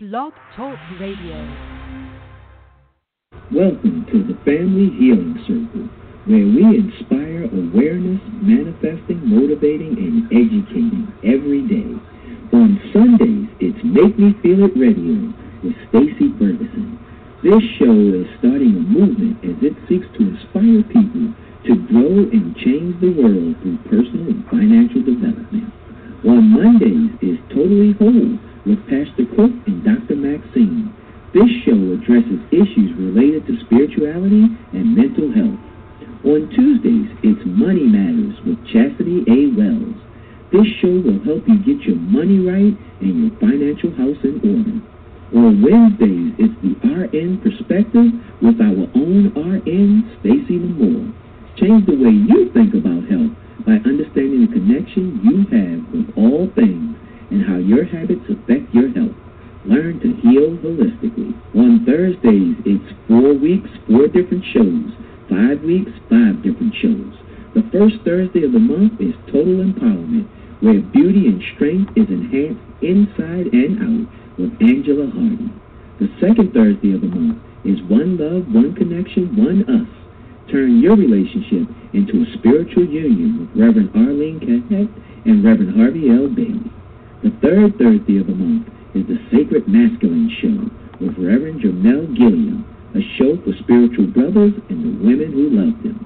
Blog Talk Radio. Welcome to the Family Healing Circle, where we inspire awareness, manifesting, motivating, and educating every day. On Sundays, it's Make Me Feel It Radio with Stacy Ferguson. This show is starting a movement as it seeks to inspire people to grow and change the world through personal and financial development. On Mondays is Totally Whole with Pastor Cook and Dr. Maxine. This show addresses issues related to spirituality and mental health. On Tuesdays, it's Money Matters with Chastity A. Wells. This show will help you get your money right and your financial house in order. On Wednesdays, it's the RN Perspective with our own RN, Stacy Lamore. Change the way you think about health by understanding the connection you have with all things and how your habits affect your health. Learn to heal holistically. On Thursdays, it's four weeks, four different shows. Five weeks, five different shows. The first Thursday of the month is Total Empowerment, where beauty and strength is enhanced inside and out with Angela Hardy. The second Thursday of the month is One Love, One Connection, One Us. Turn your relationship into a spiritual union with Reverend Arlene Cahet and Reverend Harvey L. Bailey. The third Thursday of the month is the Sacred Masculine Show with Reverend Jamel Gilliam, a show for spiritual brothers and the women who love them.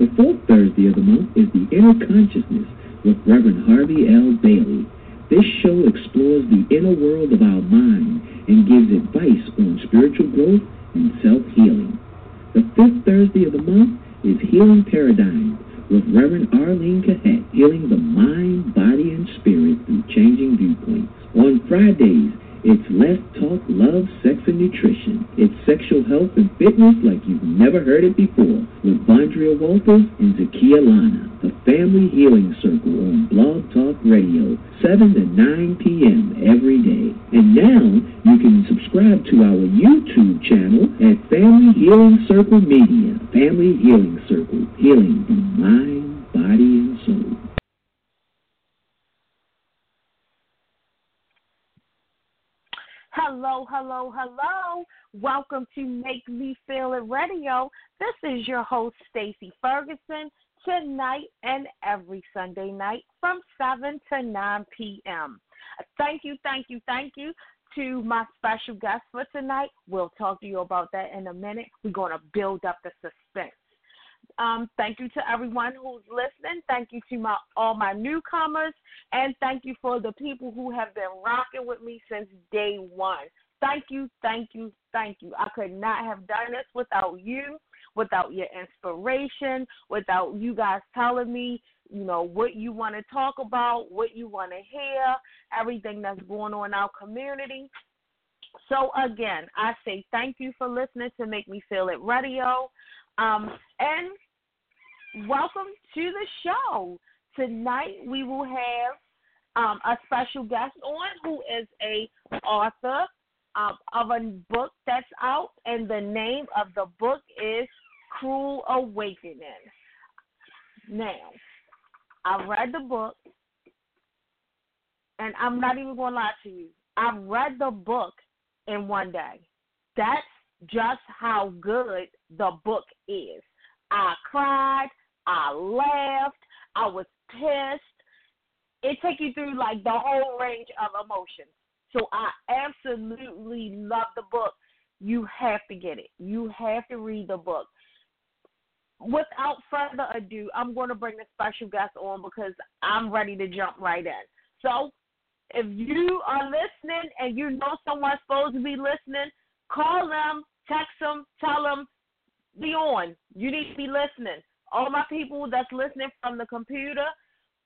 The fourth Thursday of the month is the Inner Consciousness with Reverend Harvey L. Bailey. This show explores the inner world of our mind and gives advice on spiritual growth and self-healing. The fifth Thursday of the month is Healing Paradigm with Reverend Arlene Cahet, healing the mind, body, and spirit through changing viewpoints. On Fridays, it's Let's Talk Love, Sex, and Nutrition. It's sexual health and fitness like you've never heard it before with Vondria Walters and Zakia Lana. The Family Healing Circle on Blog Talk Radio, 7 to 9 p.m. every day. And now you can subscribe to our YouTube channel at Family Healing Circle Media. Family Healing Circle, healing the mind, body, and soul. Hello, hello, hello. Welcome to Make Me Feel It Radio. This is your host, Stacy Ferguson, tonight and every Sunday night from 7 to 9 p.m. Thank you, thank you, thank you to my special guest for tonight. We'll talk to you about that in a minute. We're going to build up the suspense. Um, thank you to everyone who's listening. Thank you to my all my newcomers, and thank you for the people who have been rocking with me since day one. Thank you, thank you, thank you. I could not have done this without you, without your inspiration, without you guys telling me, you know, what you want to talk about, what you want to hear, everything that's going on in our community. So again, I say thank you for listening to Make Me Feel It Radio. Um, and welcome to the show. Tonight we will have um, a special guest on who is a author um, of a book that's out, and the name of the book is Cruel Awakening. Now, I read the book, and I'm not even going to lie to you. I read the book in one day. That's just how good the book is. I cried, I laughed, I was pissed. It takes you through like the whole range of emotions. So I absolutely love the book. You have to get it. You have to read the book. Without further ado, I'm going to bring a special guest on because I'm ready to jump right in. So, if you are listening and you know someone's supposed to be listening, call them, text them, tell them, be on. You need to be listening. All my people that's listening from the computer,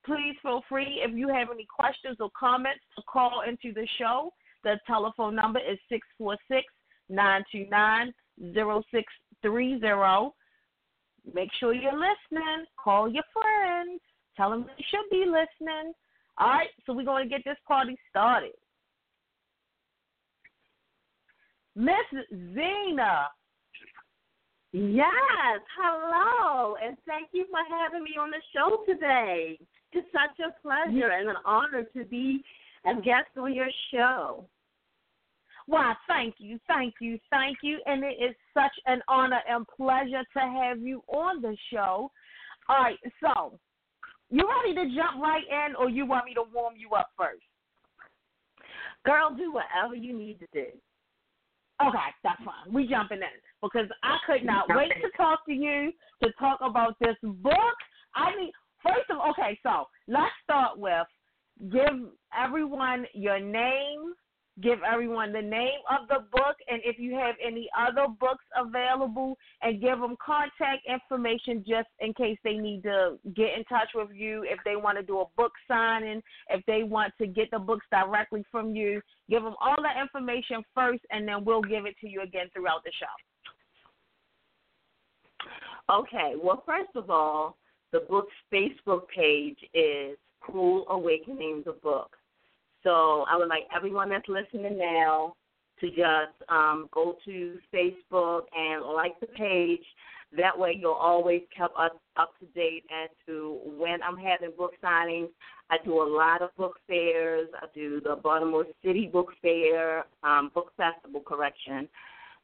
please feel free if you have any questions or comments to call into the show. The telephone number is 646 929 0630. Make sure you're listening. Call your friends. Tell them they should be listening. All right, so we're going to get this party started. Miss Zena. Yes, hello, and thank you for having me on the show today. It's such a pleasure and an honor to be a guest on your show. Why, thank you, thank you, thank you. And it is such an honor and pleasure to have you on the show. All right, so you ready to jump right in, or you want me to warm you up first? Girl, do whatever you need to do. Okay, that's fine. We jumping in because I could not wait to talk to you to talk about this book. I mean, first of all, okay, so let's start with give everyone your name, give everyone the name of the book, and if you have any other books available, and give them contact information just in case they need to get in touch with you, if they want to do a book signing, if they want to get the books directly from you. Give them all that information first, and then we'll give it to you again throughout the show. Okay, well, first of all, the book's Facebook page is Cruel Awakening, the book. So I would like everyone that's listening now to just um, go to Facebook and like the page. That way, you'll always keep up up to date as to when I'm having book signings. I do a lot of book fairs. I do the Baltimore City Book Fair, um, Book Festival, correction,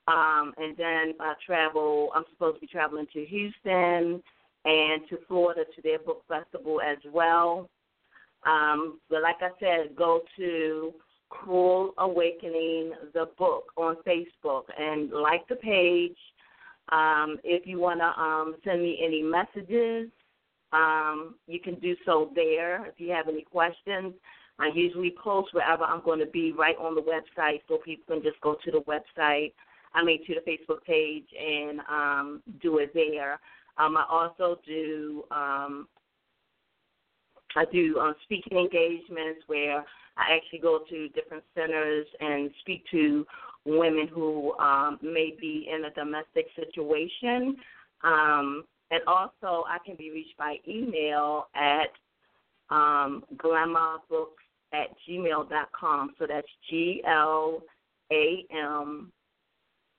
um, and then I travel. I'm supposed to be traveling to Houston and to Florida to their book festival as well. Um, but like I said, go to Cruel Awakening the book on Facebook and like the page. Um, if you want to um, send me any messages, um, you can do so there. If you have any questions, I usually post wherever I'm going to be right on the website, so people can just go to the website. I mean to the Facebook page and um, do it there. Um, I also do I do um, speaking engagements where I actually go to different centers and speak to women who um, may be in a domestic situation. Um, and also, I can be reached by email at um, glamorbooks at gmail.com. So that's G L A M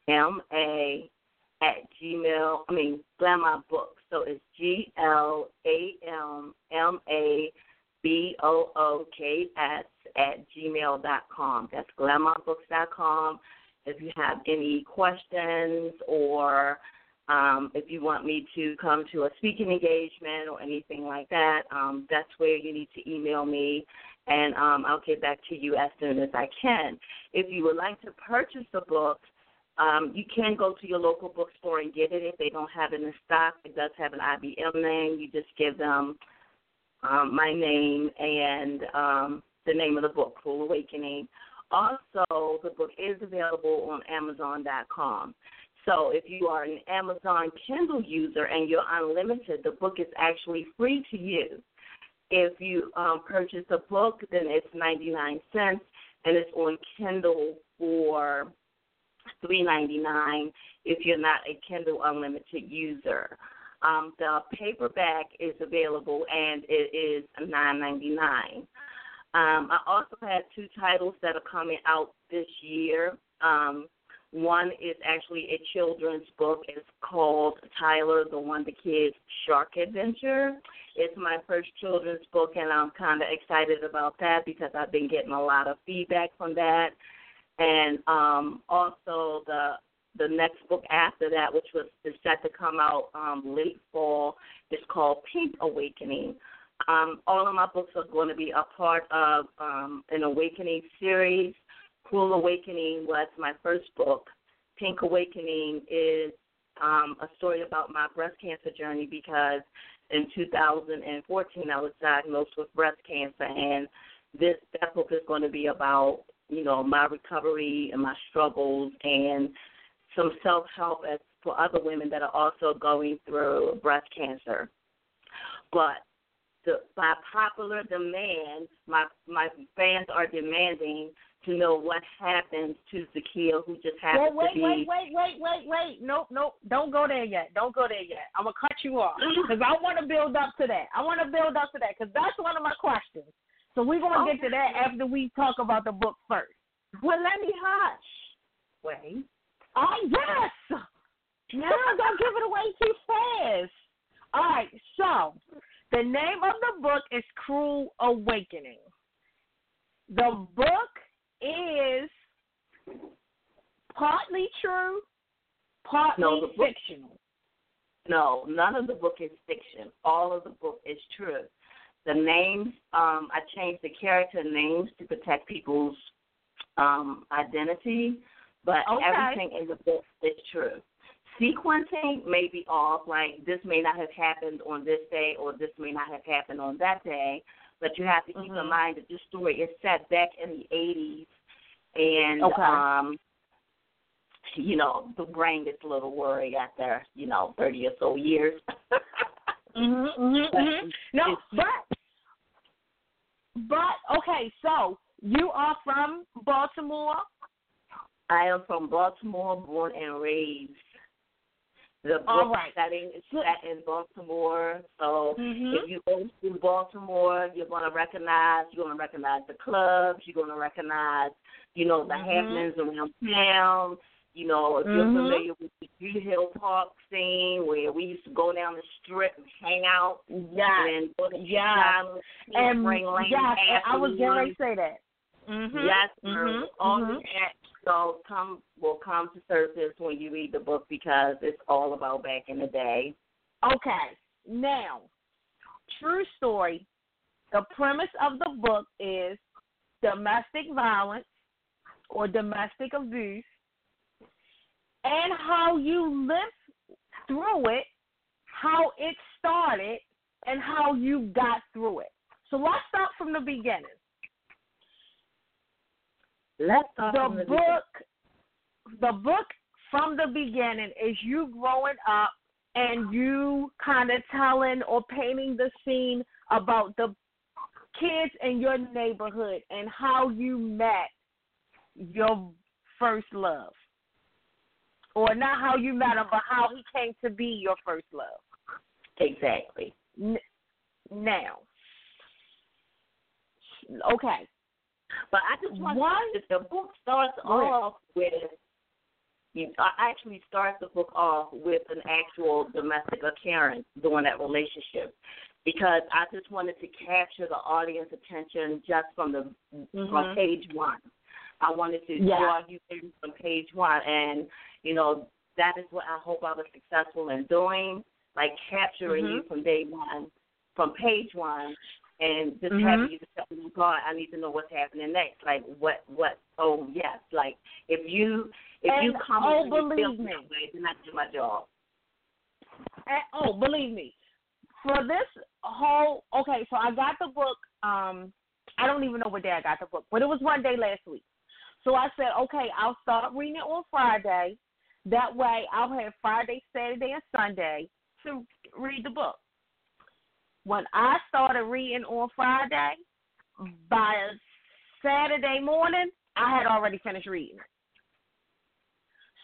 M A at gmail. I mean, glamour books. So it's G L A M M A B O O K S at gmail dot com. That's glamourbooks.com. If you have any questions or um, if you want me to come to a speaking engagement or anything like that, um, that's where you need to email me, and um, I'll get back to you as soon as I can. If you would like to purchase the book, um, you can go to your local bookstore and get it if they don't have it in stock. It does have an ISBN name. You just give them um, my name and um, the name of the book, Cruel Awakening. Also, the book is available on Amazon.com. So if you are an Amazon Kindle user and you're unlimited, the book is actually free to you. If you um, purchase a book, then it's 99 cents, and it's on Kindle for three ninety nine if you're not a Kindle Unlimited user. Um, the paperback is available and it is nine ninety nine. Um, I also have two titles that are coming out this year. Um, one is actually a children's book. It's called Tyler, the Wonder Kid's Shark Adventure. It's my first children's book, and I'm kind of excited about that because I've been getting a lot of feedback from that and um, also the the next book after that, which was is set to come out um, late fall, is called Pink Awakening. Um, all of my books are going to be a part of um, an Awakening series. Cruel Awakening was my first book. Pink Awakening is um, a story about my breast cancer journey because in 2014 I was diagnosed with breast cancer, and this that book is going to be about you know, my recovery and my struggles and some self help as for other women that are also going through breast cancer. But the, by popular demand, my my fans are demanding to know what happens to Zakia, who just happens well, wait, to be. Wait, wait, wait, wait, wait, Nope, nope. Don't go there yet. Don't go there yet. I'm gonna cut you off because I want to build up to that. I want to build up to that because that's one of my questions. So we're gonna okay. get to that after we talk about the book first. Well, let me hush. Wait. Oh yes. Now don't give it away too fast. All right. So the name of the book is Cruel Awakening. The book is partly true, partly No, book- fictional. No, none of the book is fiction. All of the book is true. The names, um, I changed the character names to protect people's um, identity, but Okay. everything in the book is true. Sequencing may be off, like this may not have happened on this day or this may not have happened on that day, but you have to keep in Mhm. mind that this story is set back in the 80s and Okay. um you know, the brain gets a little worried after, you know, 30 or so years. Mhm, mhm, mhm. No, but but okay. So you are from Baltimore. I am from Baltimore, born and raised. The book All right. setting is set in Baltimore, so Mhm. if you go to Baltimore, you're going to recognize. You're going to recognize the clubs. You're going to recognize, you know, the Mhm. happenings around town. You know, if you're Mhm. familiar with the Druid Hill Park scene, where we used to go down the strip and hang out Yes. and go to Yes. And Spring Lane yes, and I was getting ready to say that. Mhm. Yes. Mhm. All mhm. of that so come will come to surface when you read the book because it's all about back in the day. Okay. Now, true story. The premise of the book is domestic violence or domestic abuse and how you lived through it, how it started, and how you got through it. So let's start from the beginning. Let's start the from the book the book from the beginning is you growing up and you kind of telling or painting the scene about the kids in your neighborhood and how you met your first love or not how you met him but how he came to be your first love Exactly. N- now okay But I just want to the book starts off with you I actually starts the book off with an actual domestic occurrence during that relationship. Because I just wanted to capture the audience attention just from the from Mhm. page one. I wanted to Yeah. draw you in from page one and, you know, that is what I hope I was successful in doing, like capturing Mhm. you from day one, from page one and just Mhm. having you to tell me, God, I need to know what's happening next. Like what what oh yes. Like if you if you And, come oh, and you believe that me. way, then I do my job. And, oh, believe me, for this whole okay, so I got the book. Um, I don't even know what day I got the book, but it was one day last week. So I said, okay, I'll start reading it on Friday. That way, I'll have Friday, Saturday, and Sunday to read the book. When I started reading on Friday, by Saturday morning, I had already finished reading.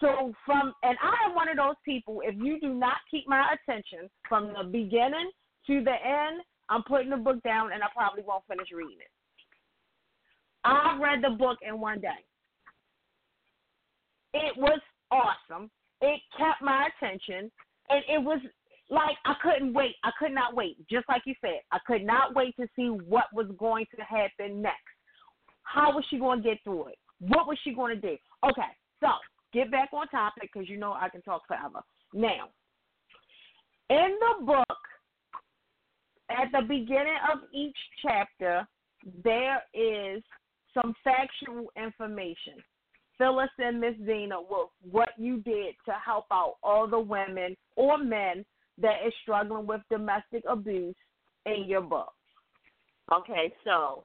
So from and I am one of those people. If you do not keep my attention from the beginning to the end, I'm putting the book down and I probably won't finish reading it. I read the book in one day. It was awesome. It kept my attention, and it was like I couldn't wait. I could not wait. Just like you said, I could not wait to see what was going to happen next. How was she going to get through it? What was she going to do? Okay, so get back on topic because you know I can talk forever. Now, in the book, at the beginning of each chapter, there is some factual information. Fill us in, Miss Zena, with what you did to help out all the women or men that is struggling with domestic abuse in your book. Okay, so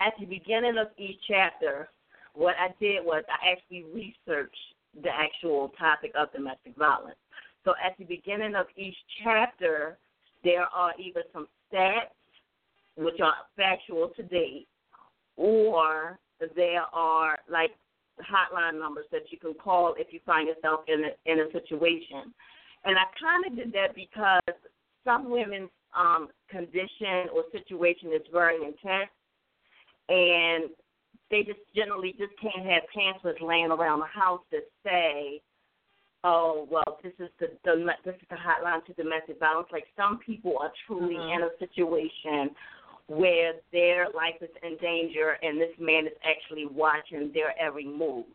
at the beginning of each chapter, what I did was I actually researched the actual topic of domestic violence. So at the beginning of each chapter, there are either some stats, which are factual to date, or there are like hotline numbers that you can call if you find yourself in a, in a situation. And I kind of did that because some women's um, condition or situation is very intense, and they just generally just can't have pamphlets laying around the house that say, "Oh, well, this is the, the this is the hotline to domestic violence." Like some people are truly Mhm. in a situation where their life is in danger, and this man is actually watching their every move.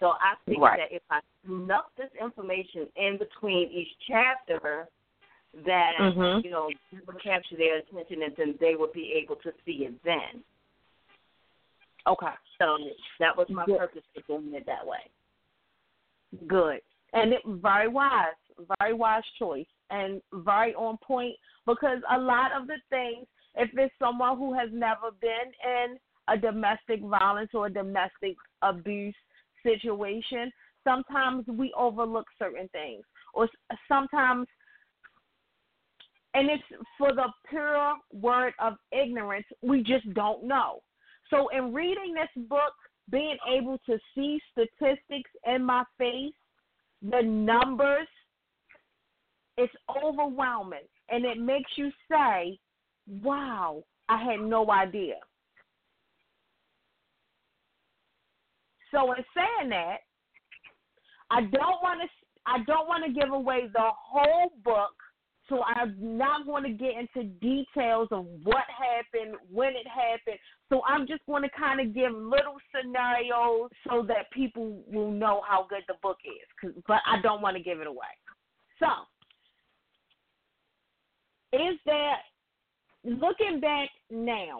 So I think Right. that if I snuck this information in between each chapter, that Mhm. you know it would capture their attention, and then they would be able to see it then. Okay. So that was my Good. purpose for doing it that way. Good. And it, very wise, very wise choice, and very on point because a lot of the things, if it's someone who has never been in a domestic violence or domestic abuse situation, sometimes we overlook certain things, or sometimes, and it's for the pure word of ignorance, we just don't know. So, in reading this book, being able to see statistics in my face, the numbers, it's overwhelming. And it makes you say, wow, I had no idea. So in saying that, I don't want to I don't want to give away the whole book, so I'm not going to get into details of what happened, when it happened. So I'm just going to kind of give little scenarios so that people will know how good the book is. but I don't want to give it away. So, is there looking back now?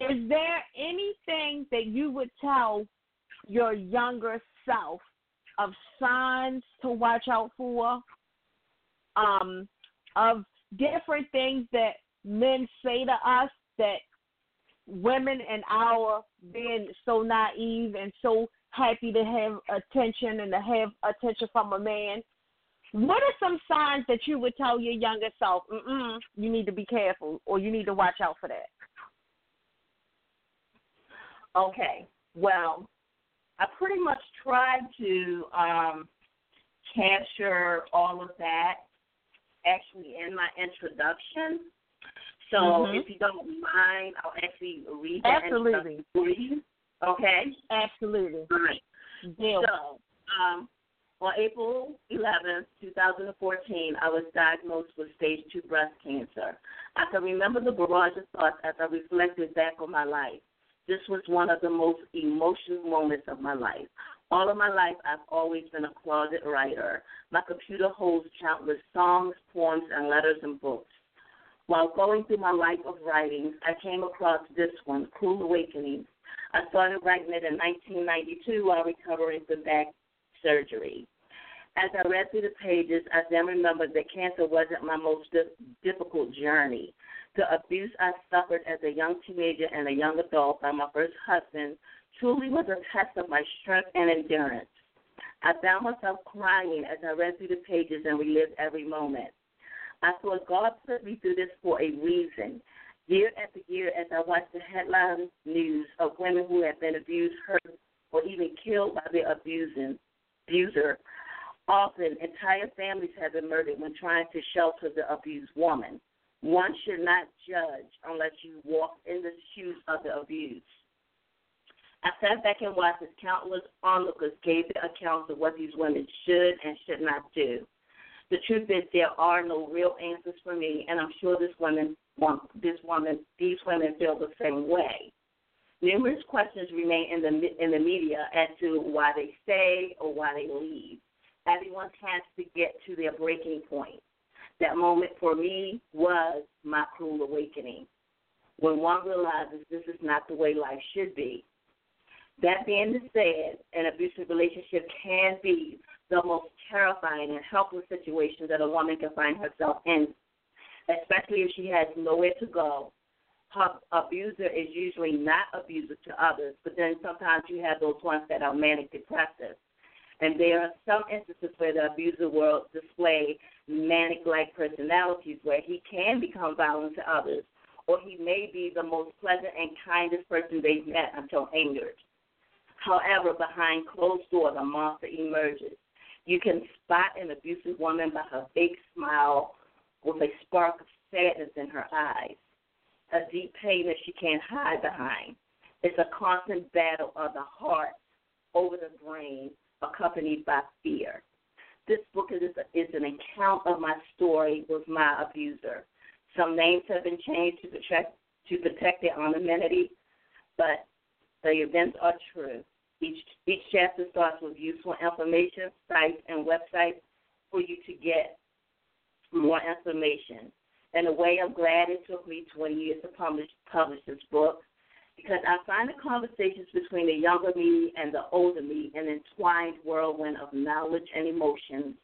Is there anything that you would tell your younger self of signs to watch out for? Um, of different things that men say to us that women and our being so naive and so happy to have attention and to have attention from a man. What are some signs that you would tell your younger self, mm you need to be careful or you need to watch out for that? Okay. Well, I pretty much tried to um, capture all of that actually in my introduction. So Mhm. if you don't mind, I'll actually read that Absolutely. introduction for you. Okay. Absolutely. All right. So, um, on April 11, 2014, I was diagnosed with stage 2 breast cancer. I can remember the barrage of thoughts as I reflected back on my life. This was one of the most emotional moments of my life. All of my life, I've always been a closet writer. My computer holds countless songs, poems, and letters and books. While going through my life of writings, I came across this one, Cruel Awakening. I started writing it in 1992 while recovering from back surgery. As I read through the pages, I then remembered that cancer wasn't my most di- difficult journey. The abuse I suffered as a young teenager and a young adult by my first husband truly was a test of my strength and endurance. I found myself crying as I read through the pages and relived every moment. I thought God put me through this for a reason. Year after year, as I watched the headline news of women who had been abused, hurt, or even killed by their abusing, abuser, often entire families have been murdered when trying to shelter the abused woman. One should not judge unless you walk in the shoes of the abused. I sat back and watched as countless onlookers gave their accounts of what these women should and should not do. The truth is, there are no real answers for me, and I'm sure this woman, this woman, these women feel the same way. Numerous questions remain in the in the media as to why they stay or why they leave. Everyone has to get to their breaking point. That moment for me was my cruel awakening, when one realizes this is not the way life should be. That being said, an abusive relationship can be the most terrifying and helpless situation that a woman can find herself in, especially if she has nowhere to go. Abuser is usually not abusive to others, but then sometimes you have those ones that are manic depressive. And there are some instances where the abuser will display manic like personalities where he can become violent to others, or he may be the most pleasant and kindest person they've met until angered. However, behind closed doors, a monster emerges. You can spot an abusive woman by her fake smile with a spark of sadness in her eyes, a deep pain that she can't hide behind. It's a constant battle of the heart over the brain, accompanied by fear. This book is, is an account of my story with my abuser. Some names have been changed to protect, to protect their anonymity, but the events are true. Each each chapter starts with useful information, sites, and websites for you to get more information. In a way, I'm glad it took me 20 years to publish publish this book because I find the conversations between the younger me and the older me an entwined whirlwind of knowledge and emotions.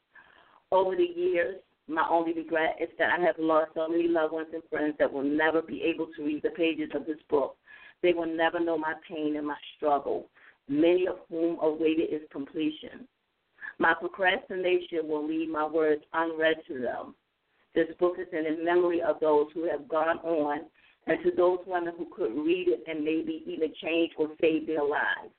Over the years, my only regret is that I have lost so many loved ones and friends that will never be able to read the pages of this book. They will never know my pain and my struggle, many of whom awaited its completion. My procrastination will leave my words unread to them. This book is in the memory of those who have gone on and to those women who could read it and maybe even change or save their lives.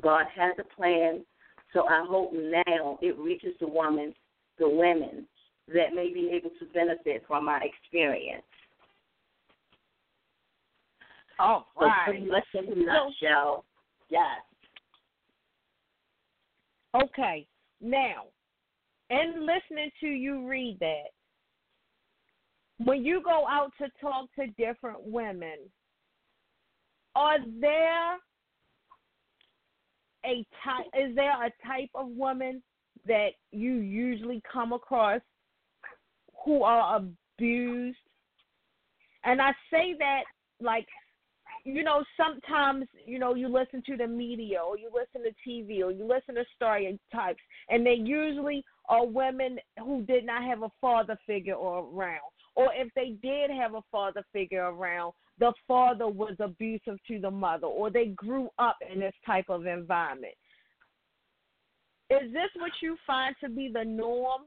God has a plan, so I hope now it reaches the women, the women that may be able to benefit from my experience. Oh, so right. pretty much in a nutshell, yes. Okay, now, in listening to you read that, when you go out to talk to different women, are there a type? Is there a type of woman that you usually come across who are abused? And I say that like you know, sometimes, you know, you listen to the media or you listen to TV or you listen to stereotypes, and they usually are women who did not have a father figure around. Or if they did have a father figure around, the father was abusive to the mother, or they grew up in this type of environment. Is this what you find to be the norm?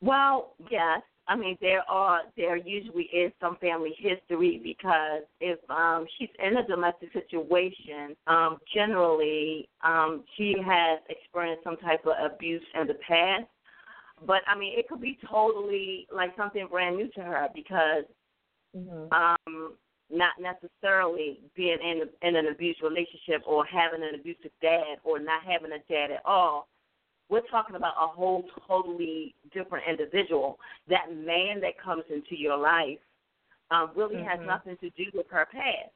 Well, yes. I mean, there are there usually is some family history because if um she's in a domestic situation, um generally um she has experienced some type of abuse in the past. But I mean, it could be totally like something brand new to her because Mm-hmm. um not necessarily being in in an abusive relationship or having an abusive dad or not having a dad at all we're talking about a whole totally different individual. That man that comes into your life um, really mm-hmm. has nothing to do with her past.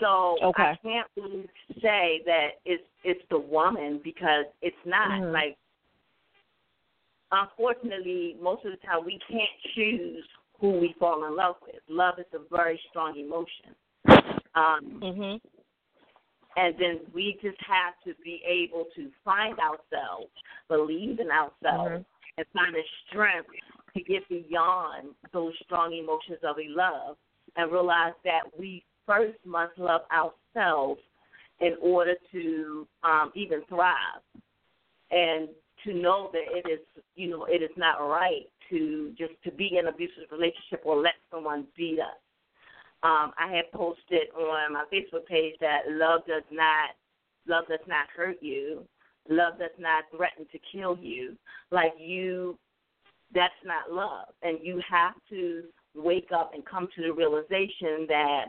So okay. I can't really say that it's it's the woman because it's not mm-hmm. like. Unfortunately, most of the time we can't choose who we fall in love with. Love is a very strong emotion. Um, mm-hmm and then we just have to be able to find ourselves, believe in ourselves, mm-hmm. and find the strength to get beyond those strong emotions of love and realize that we first must love ourselves in order to um, even thrive and to know that it is you know it is not right to just to be in an abusive relationship or let someone beat us um, I had posted on my Facebook page that love does not love does not hurt you. Love does not threaten to kill you. Like you that's not love. And you have to wake up and come to the realization that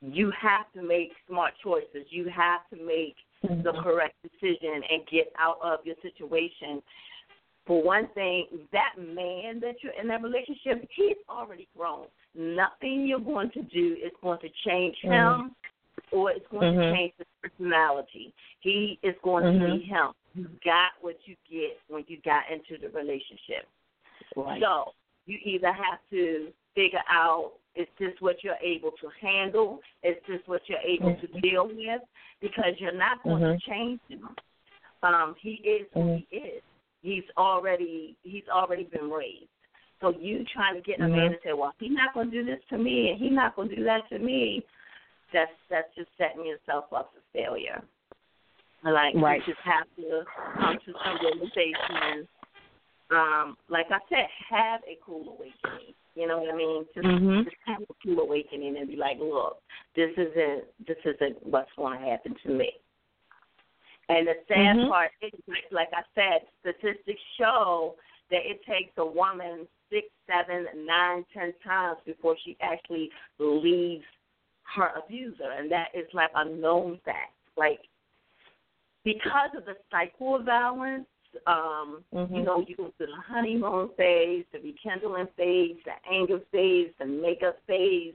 you have to make smart choices. You have to make mm-hmm. the correct decision and get out of your situation for one thing, that man that you're in that relationship, he's already grown. Nothing you're going to do is going to change him mm-hmm. or it's going mm-hmm. to change his personality. He is going mm-hmm. to be him. You got what you get when you got into the relationship. Right. So you either have to figure out is just what you're able to handle? It's just what you're able to deal with? Because you're not going to change him. Um, he is who he is he's already he's already been raised. So you trying to get a mm-hmm. man to say, well, he's not going to do this to me and he's not going to do that to me. That's that's just setting yourself up for failure. Like right. you just have to come to some realization. Um, like I said, have a cruel awakening. You know what I mean? Just, mm-hmm. just have a cruel awakening and be like, look, this isn't this isn't what's going to happen to me. And the sad mm-hmm. part is, like I said, statistics show that it takes a woman six, seven, nine, ten times before she actually leaves her abuser, and that is like a known fact. Like because of the cycle of violence, um, mm-hmm. you know, you go through the honeymoon phase, the rekindling phase, the anger phase, the makeup phase,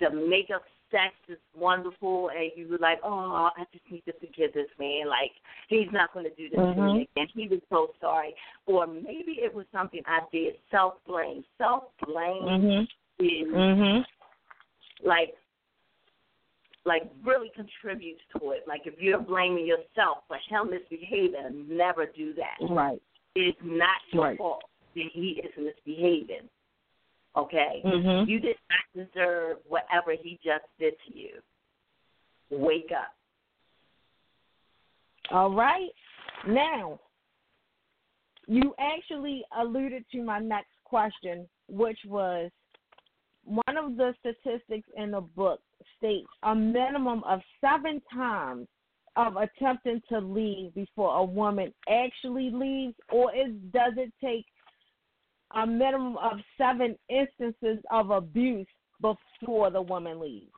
the makeup sex is wonderful and you were like, oh, I just need to forgive this man. Like he's not going to do this mm-hmm. to me again. He was so sorry. Or maybe it was something I did. Self blame. Self blame mm-hmm. is mm-hmm. like like really contributes to it. Like if you're blaming yourself for him misbehaving, never do that. Right. It's not your right. fault that he is misbehaving. Okay? Mm-hmm. You did not deserve whatever he just did to you. Wake up. All right. Now, you actually alluded to my next question, which was one of the statistics in the book states a minimum of seven times of attempting to leave before a woman actually leaves, or is, does it take a minimum of seven instances of abuse before the woman leaves?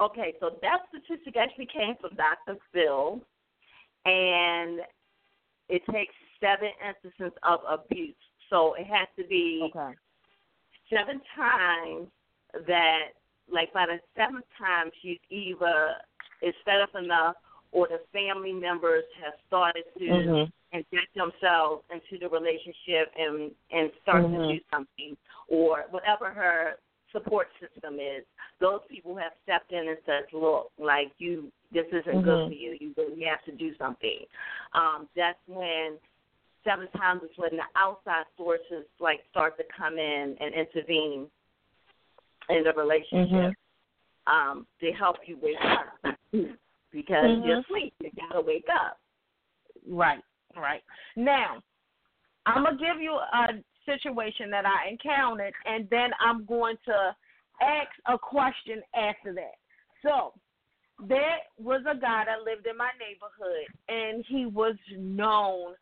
Okay, so that statistic actually came from Dr. Phil, and it takes seven instances of abuse. So it has to be okay. Seven times that, like by the seventh time, she's either is fed up enough or the family members have started to mm-hmm. inject themselves into the relationship and and start mm-hmm. to do something or whatever her support system is. Those people have stepped in and said, "Look, like you, this isn't mm-hmm. good for you. You really have to do something." Um, that's when seven times is when the outside forces like start to come in and intervene in the relationship mm-hmm. um, to help you wake up because mm-hmm. you're asleep. You gotta wake up. Right, right. Now, I'm gonna give you a situation that I encountered, and then I'm going to ask a question after that. So, there was a guy that lived in my neighborhood, and he was known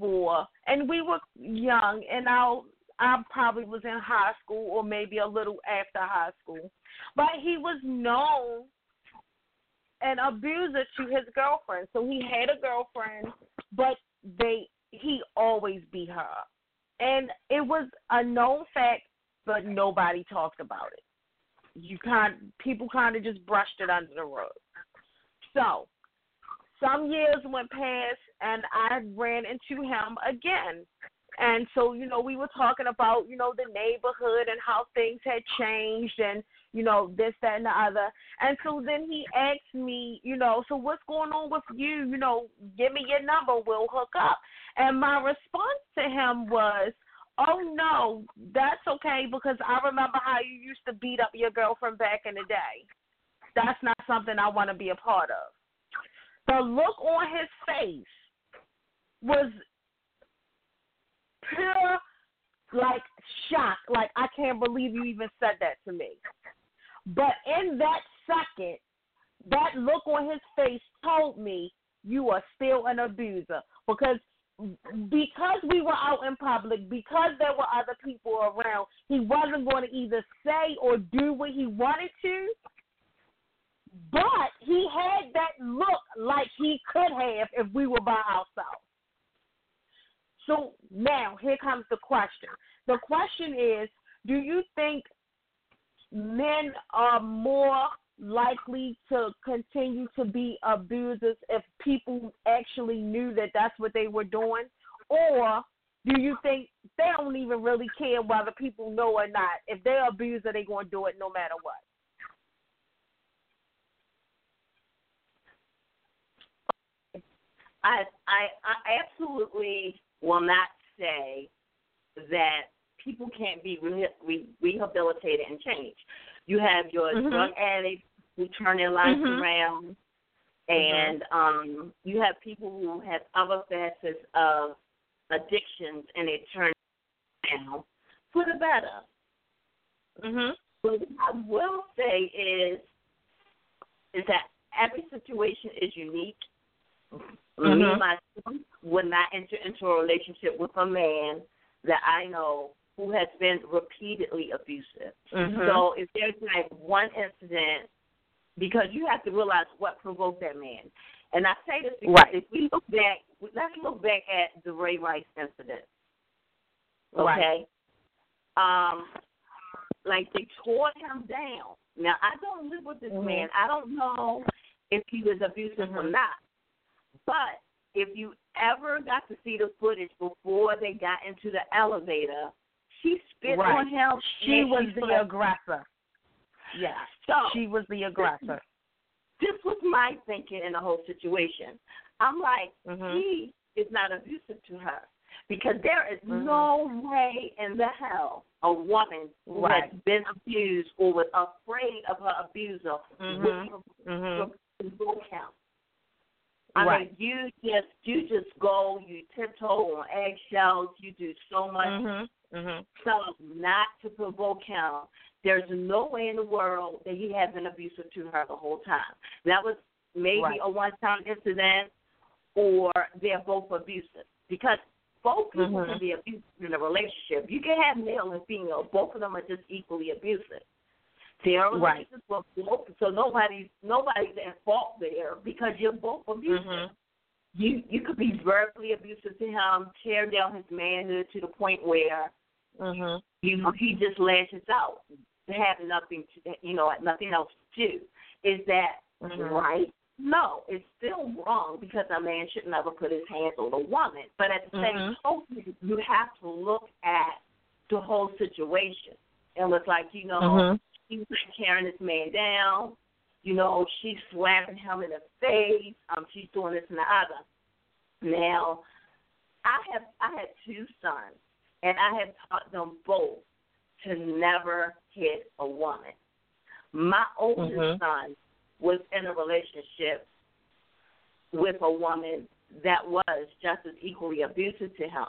for, and we were young, and I'll I probably was in high school or maybe a little after high school, but he was known an abuser to his girlfriend. So he had a girlfriend, but they he always beat her. And it was a known fact, but nobody talked about it. You kind people kind of just brushed it under the rug. So some years went past, and I ran into him again. And so, you know, we were talking about, you know, the neighborhood and how things had changed and, you know, this, that, and the other. And so then he asked me, you know, so what's going on with you? You know, give me your number, we'll hook up. And my response to him was, oh, no, that's okay because I remember how you used to beat up your girlfriend back in the day. That's not something I want to be a part of. The look on his face was pure like shock. Like I can't believe you even said that to me. But in that second, that look on his face told me you are still an abuser because because we were out in public, because there were other people around, he wasn't going to either say or do what he wanted to. But he had that look like he could have if we were by ourselves. So now here comes the question. The question is do you think men are more likely to continue to be abusers if people actually knew that that's what they were doing? Or do you think they don't even really care whether people know or not? If they're abuser, they're going to do it no matter what? I I I absolutely will not say that people can't be re- re- rehabilitated and changed. You have your mm-hmm. drug addicts who turn their lives mm-hmm. around, and mm-hmm. um, you have people who have other facets of addictions and they turn down for the better. Mhm. What I will say is is that every situation is unique Mm-hmm. Me myself would not enter into a relationship with a man that I know who has been repeatedly abusive. Mm-hmm. So if there's like one incident, because you have to realize what provoked that man. And I say this because right. if we look back, let's look back at the Ray Rice incident. Right. Okay. Um, like they tore him down. Now I don't live with this Mhm. man. I don't know if he was abusive or Mhm. not. But if you ever got to see the footage before they got into the elevator, she spit Right. on him. She was she the aggressor. Yes. So She was the aggressor. this was my thinking in the whole situation. I'm like, Mhm. he is not abusive to her because there is Mhm. no way in the hell a woman who Right. has been abused or was afraid of her abuser Mhm. would provoke him. I Right. mean, you just you just go, you tiptoe on eggshells, you do so much Mhm. Mhm. stuff not to provoke him. There's no way in the world that he has been abusive to her the whole time. That was maybe Right. a one time incident or they're both abusive. Because both people Mhm. can be abusive in a relationship. You can have male and female, both of them are just equally abusive. Right. so nobody's nobody's at fault there because you're both abusive Mhm. you you could be verbally abusive to him, tear down his manhood to the point where Mhm. you he just lashes out to have nothing to you know nothing else to do. Is that Mhm. right? No, it's still wrong because a man should never put his hands on a woman. But at the same Mhm. token, you have to look at the whole situation. And it's like you know Mhm. He's tearing this man down. You know, she's slapping him in the face. Um, she's doing this and the other. Now, I have I had two sons, and I have taught them both to never hit a woman. My oldest Mhm. son was in a relationship with a woman that was just as equally abusive to him.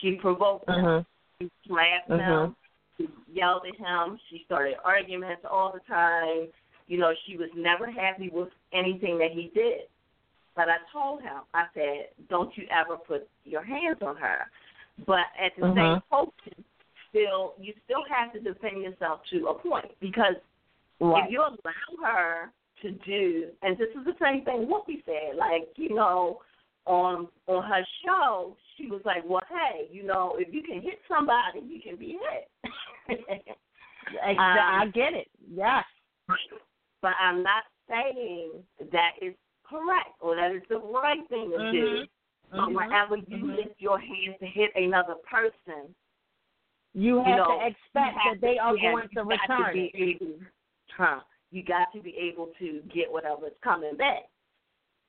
She provoked him. Mhm. She slapped him. She yelled at him. She started arguments all the time. You know, she was never happy with anything that he did. But I told him, I said, don't you ever put your hands on her. But at the same Mhm. token, still, you still have to defend yourself to a point because Right. if you allow her to do, and this is the same thing Whoopi said, like you know, on on her show, she was like, "Well, hey, you know, if you can hit somebody, you can be hit." Exa- Um, I get it. Yes. but I'm not saying that is correct or that is the right thing to do. Mhm. But Mhm. whenever you Mhm. lift your hand to hit another person, You have know, to expect have that they are you going to you return be able, huh? You got to be able to get whatever's coming back.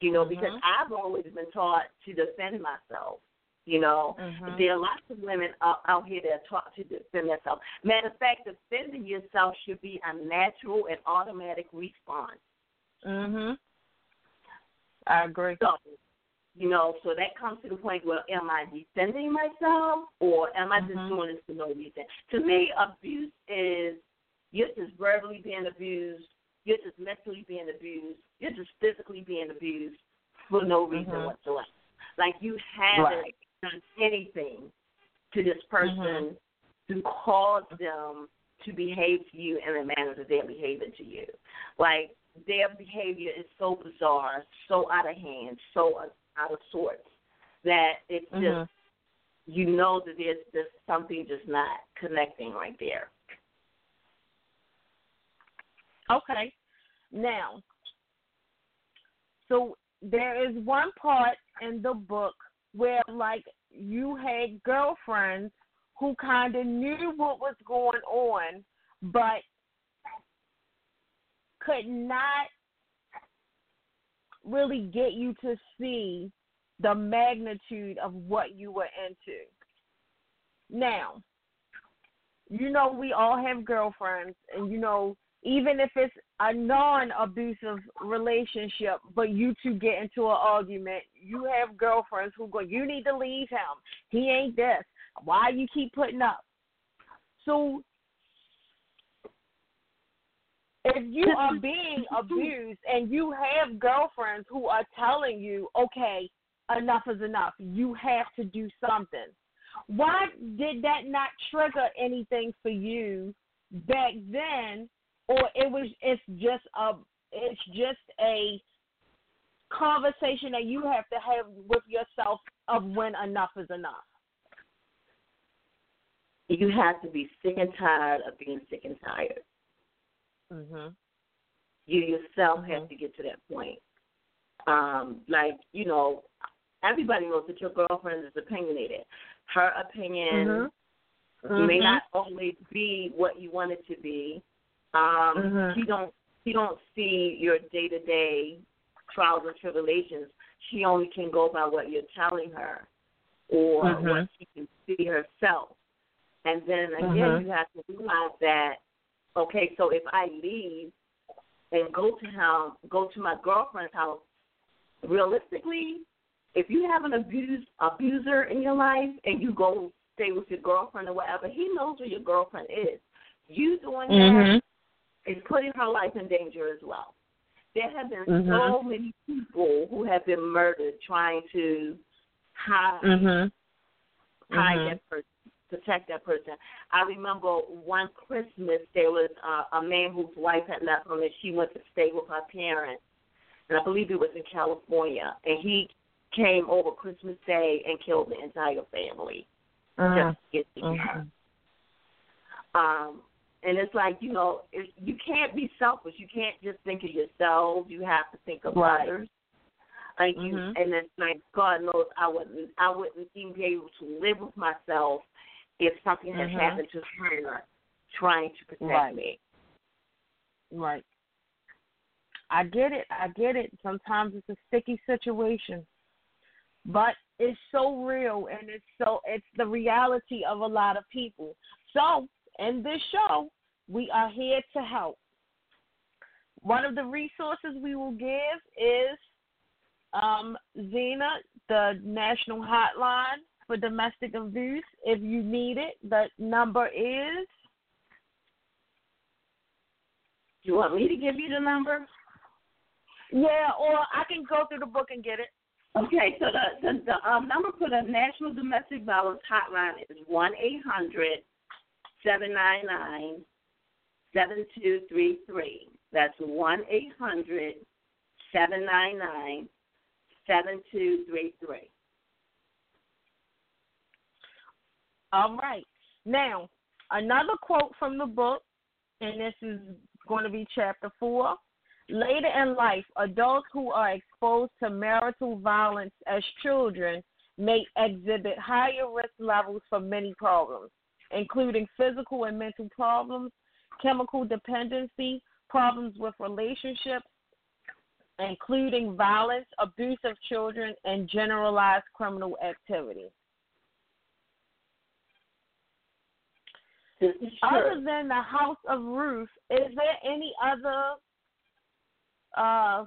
You know, because Mhm. I've always been taught to defend myself. You know, Mhm. there are lots of women out, out here that are taught to defend themselves. Matter of fact, defending yourself should be a natural and automatic response. Mhm. I agree. So, you know, so that comes to the point where am I defending myself or am I just Mhm. doing this for no reason? To me, abuse is you're just verbally being abused, you're just mentally being abused, you're just physically being abused for no reason Mhm. whatsoever. Like you haven't Right. done anything to this person Mhm. to cause them to behave to you in the manner that they're behaving to you. Like their behavior is so bizarre, so out of hand, so out of sorts that it's just Mhm. you know that there's just something just not connecting right there. Okay. Now, so there is one part in the book where, like, you had girlfriends who kind of knew what was going on, but could not really get you to see the magnitude of what you were into. Now, you know, we all have girlfriends, and you know, even if it's a non abusive relationship, but you two get into an argument, you have girlfriends who go, You need to leave him. He ain't this. Why you keep putting up? So if you are being abused and you have girlfriends who are telling you, okay, enough is enough, you have to do something. Why did that not trigger anything for you back then, or it was it's just a it's just a conversation that you have to have with yourself of when enough is enough? you have to be sick and tired of being sick and tired. Mhm. You yourself Mhm. have to get to that point. Um, like you know, everybody knows that your girlfriend is opinionated. Her opinion Mhm. may Mhm. not always be what you want it to be. Um, Mhm. She don't she don't see your day to day trials and tribulations. She only can go by what you're telling her or Mhm. what she can see herself. And then again, Mhm. you have to realize that okay, so if I leave and go to him, go to my girlfriend's house, realistically, if you have an abuse abuser in your life and you go stay with your girlfriend or whatever, he knows where your girlfriend is. You doing Mhm. that is putting her life in danger as well. There have been Mhm. so many people who have been murdered trying to hide Mhm. hide Mhm. that person, protect that person. I remember one Christmas there was uh, a man whose wife had left him and she went to stay with her parents, and I believe it was in California, and he came over Christmas Day and killed the entire family Mhm. just to get to her. Mhm. Um, and it's like you know, it, you can't be selfish. You can't just think of yourself. You have to think of Right. others. Like you, Mhm. and it's like God knows I wouldn't, I wouldn't even be able to live with myself if something had Mhm. happened to her trying to protect Right. me. Right. I get it. I get it. Sometimes it's a sticky situation. But it's so real and it's so it's the reality of a lot of people. So, in this show, we are here to help. One of the resources we will give is um, Zena, the national hotline for domestic abuse. If you need it, the number is You want me to give you the number? yeah, or I can go through the book and get it. Okay, so the the, the um, number for the National Domestic Violence Hotline is one eight hundred seven nine nine seven two three three. That's one eight hundred seven nine nine seven two three three. All right. Now, another quote from the book, and this is going to be chapter four. Later in life, adults who are exposed to marital violence as children may exhibit higher risk levels for many problems, including physical and mental problems, chemical dependency, problems with relationships, including violence, abuse of children, and generalized criminal activity. Is Other than the House of Ruth, is there any other uh,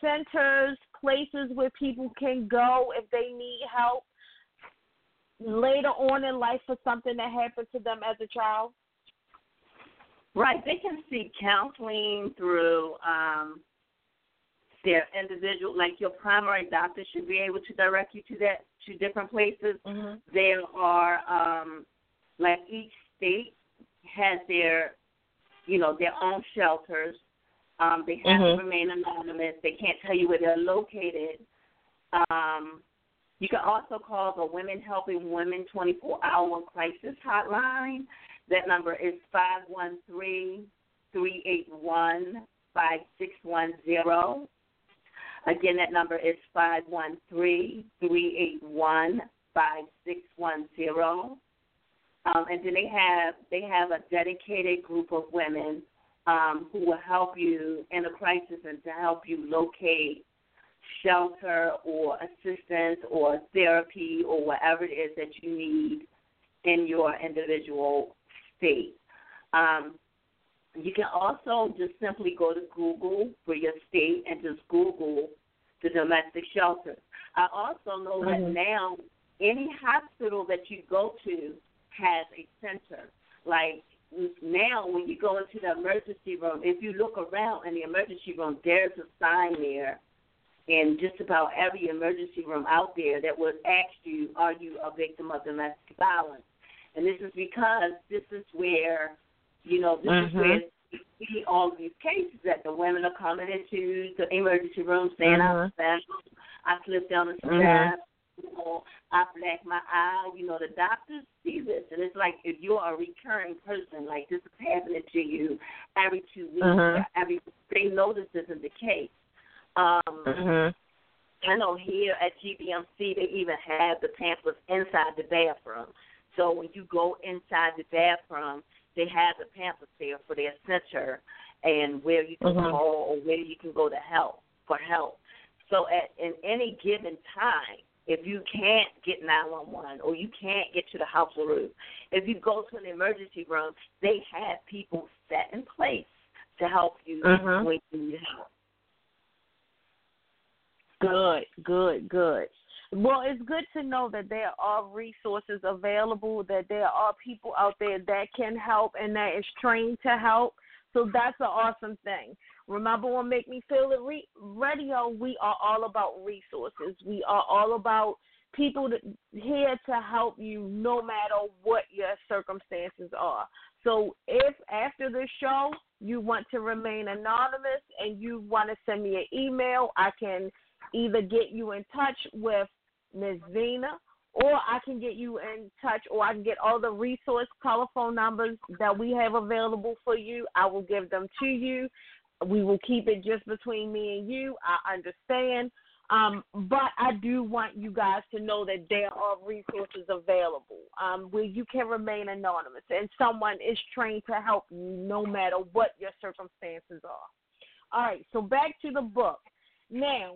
centers, places where people can go if they need help later on in life for something that happened to them as a child? Right, they can seek counseling through um, their individual, like your primary doctor should be able to direct you to that to different places. Mm-hmm. There are um, like each state has their, you know, their own shelters. Um, they have Mhm. to remain anonymous. They can't tell you where they're located. Um, you can also call the Women Helping Women 24-hour crisis hotline. That number is five one three three eight one five six one zero. Again, that number is five one three three eight one five six one zero. Um, and then they have they have a dedicated group of women um, who will help you in a crisis and to help you locate shelter or assistance or therapy or whatever it is that you need in your individual state. Um, you can also just simply go to Google for your state and just Google the domestic shelters. I also know Mhm. that now any hospital that you go to has a center. Like now, when you go into the emergency room, if you look around in the emergency room, there's a sign there in just about every emergency room out there that would ask you, are you a victim of domestic violence? And this is because this is where, you know, this is Mhm. where you see all these cases that the women are coming into the emergency room saying, I'm Mhm. special, I slipped down the step, Mhm. school, I black my eye. You know, the doctors see this, and it's like if you're a recurring person, like this is happening to you every two weeks, Mhm. every they know this isn't the case. Um, Mhm. I know here at GBMC they even have the pamphlets inside the bathroom. So when you go inside the bathroom, they have the pamphlets there for their center and where you can Mhm. call or where you can go to help for help. So at in any given time, if you can't get 911 or you can't get to the house roof, if you go to an emergency room, they have people set in place to help you Mhm. when you need help. Good, good, good. Well, it's good to know that there are resources available, that there are people out there that can help and that is trained to help. So that's an awesome thing. Remember on Make Me Feel It Re- Radio, we are all about resources. We are all about people that, here to help you no matter what your circumstances are. So if after the show you want to remain anonymous and you want to send me an email, I can either get you in touch with Ms. Zena or I can get you in touch or I can get all the resource telephone numbers that we have available for you. I will give them to you. We will keep it just between me and you. I understand. Um, but I do want you guys to know that there are resources available um, where you can remain anonymous and someone is trained to help you no matter what your circumstances are. All right, so back to the book. Now,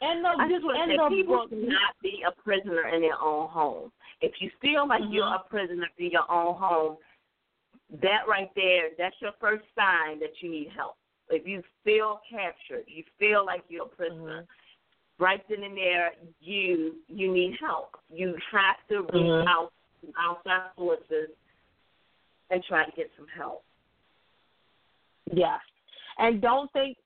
in the, I just want to say the people book, not be a prisoner in their own home. If you feel like you're Mhm. a prisoner in your own home, that right there, that's your first sign that you need help. If you feel captured, you feel like you're a prisoner, right then and there, you you need help. You have to reach Mhm. out to outside sources and try to get some help. Yeah. And don't think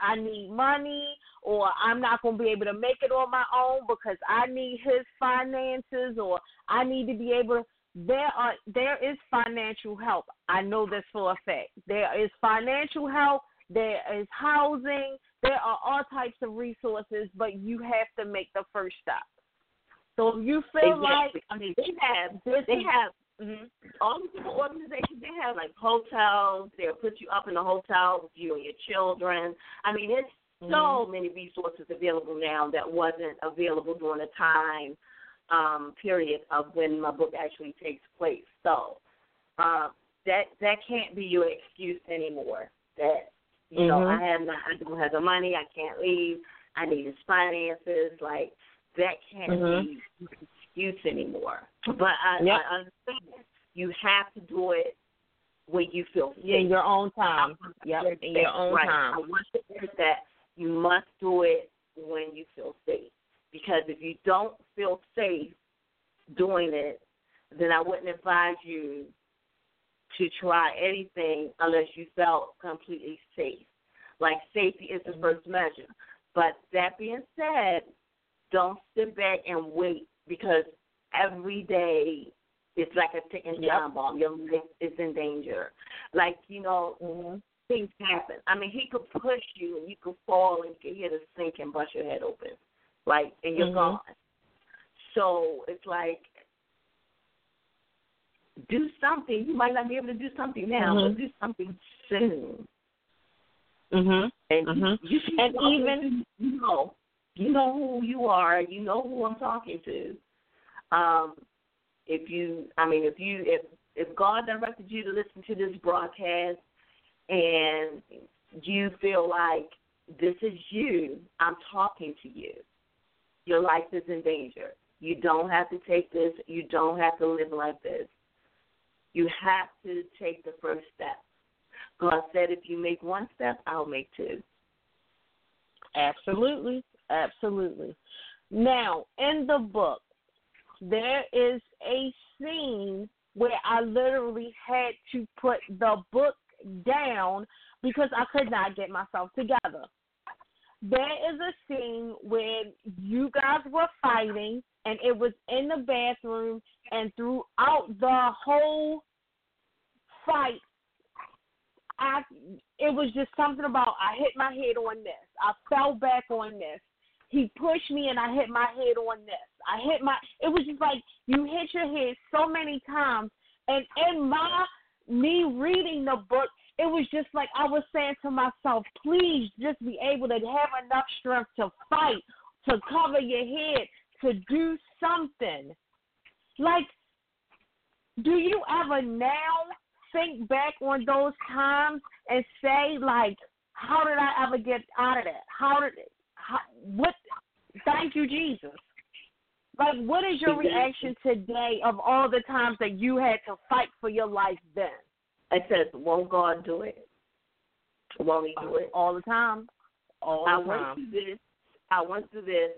I need money or I'm not going to be able to make it on my own because I need his finances or I need to be able to there are there is financial help. I know this for a fact. There is financial help, there is housing, there are all types of resources, but you have to make the first step. So if you feel Exactly. like I mean, they have this they have mm all these different organizations. They have like hotels. They'll put you up in a hotel with you and your children. I mean, it's so many resources available now that wasn't available during the time um, period of when my book actually takes place. So uh, that that can't be your excuse anymore. That you know Mhm. I have not, I don't have the money. I can't leave. I need his finances. Like that can't Mhm. be excuse anymore. But I, Yep. I understand you have to do it when you feel safe. in your own time. Yep, in your own right. time. I want to hear that you must do it when you feel safe. Because if you don't feel safe doing it, then I wouldn't advise you to try anything unless you felt completely safe. Like safety is the mm-hmm. first measure. But that being said, don't sit back and wait because every day it's like a ticking Yep. time bomb. Your life is in danger. Like, you know, Mm-hmm. things happen. I mean, he could push you and you could fall and you could hit a sink and bust your head open. Like, and you're Mhm. gone. So it's like, do something. You might not be able to do something now, Mhm. but do something soon. Mhm. And Mhm. you, you, And even- you know, you know who you are. You know who I'm talking to. Um, if you, I mean, if you, if if God directed you to listen to this broadcast, and you feel like this is you, I'm talking to you. Your life is in danger. You don't have to take this. You don't have to live like this. You have to take the first step. God said, if you make one step, I'll make two. Absolutely. Absolutely. Now, in the book, there is a scene where I literally had to put the book down because I could not get myself together. There is a scene where you guys were fighting, and it was in the bathroom, and throughout the whole fight, I it was just something about I hit my head on this. I fell back on this. He pushed me and I hit my head on this. I hit my it was just like you hit your head so many times and in my me reading the book, it was just like I was saying to myself, please just be able to have enough strength to fight, to cover your head, to do something. Like, do you ever now think back on those times and say, like, how did I ever get out of that? How did what, thank you, Jesus. Like, what is your reaction today of all the times that you had to fight for your life then? I said, won't God do it? Won't He do it? All the time. All the I time. went through this. I went through this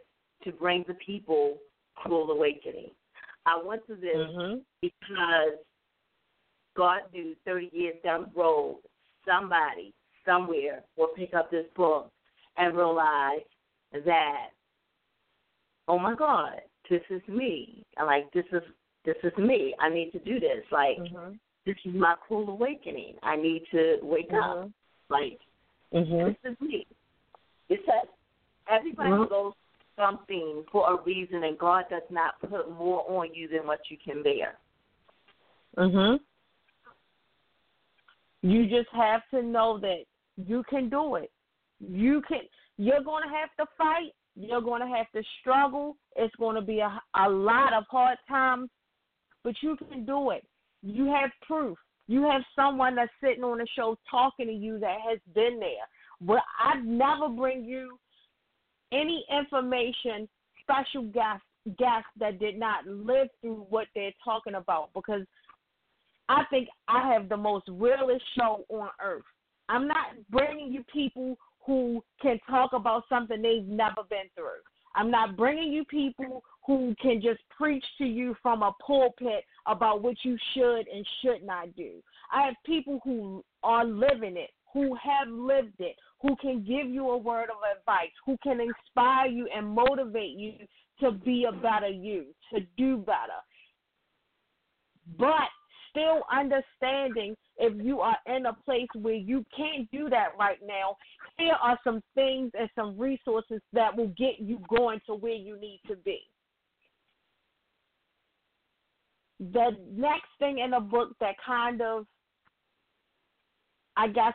to bring the people cruel awakening. I went through this Mm-hmm. because God knew 30 years down the road, somebody somewhere will pick up this book and realize that, oh my God, this is me. Like this is this is me. I need to do this. Like Mm-hmm. this is my cruel awakening. I need to wake up. Like Mm-hmm. this is me. It says everybody Mhm. goes something for a reason, and God does not put more on you than what you can bear. Mhm. You just have to know that you can do it. You can. You're going to have to fight. You're going to have to struggle. It's going to be a, a lot of hard times, but you can do it. You have proof. You have someone that's sitting on the show talking to you that has been there. But I'd never bring you any information, special guests, guests that did not live through what they're talking about because I think I have the most realest show on earth. I'm not bringing you people who can talk about something they've never been through. I'm not bringing you people who can just preach to you from a pulpit about what you should and should not do. I have people who are living it, who have lived it, who can give you a word of advice, who can inspire you and motivate you to be a better you, to do better. But still understanding if you are in a place where you can't do that right now, here are some things and some resources that will get you going to where you need to be. The next thing in the book that kind of, I guess,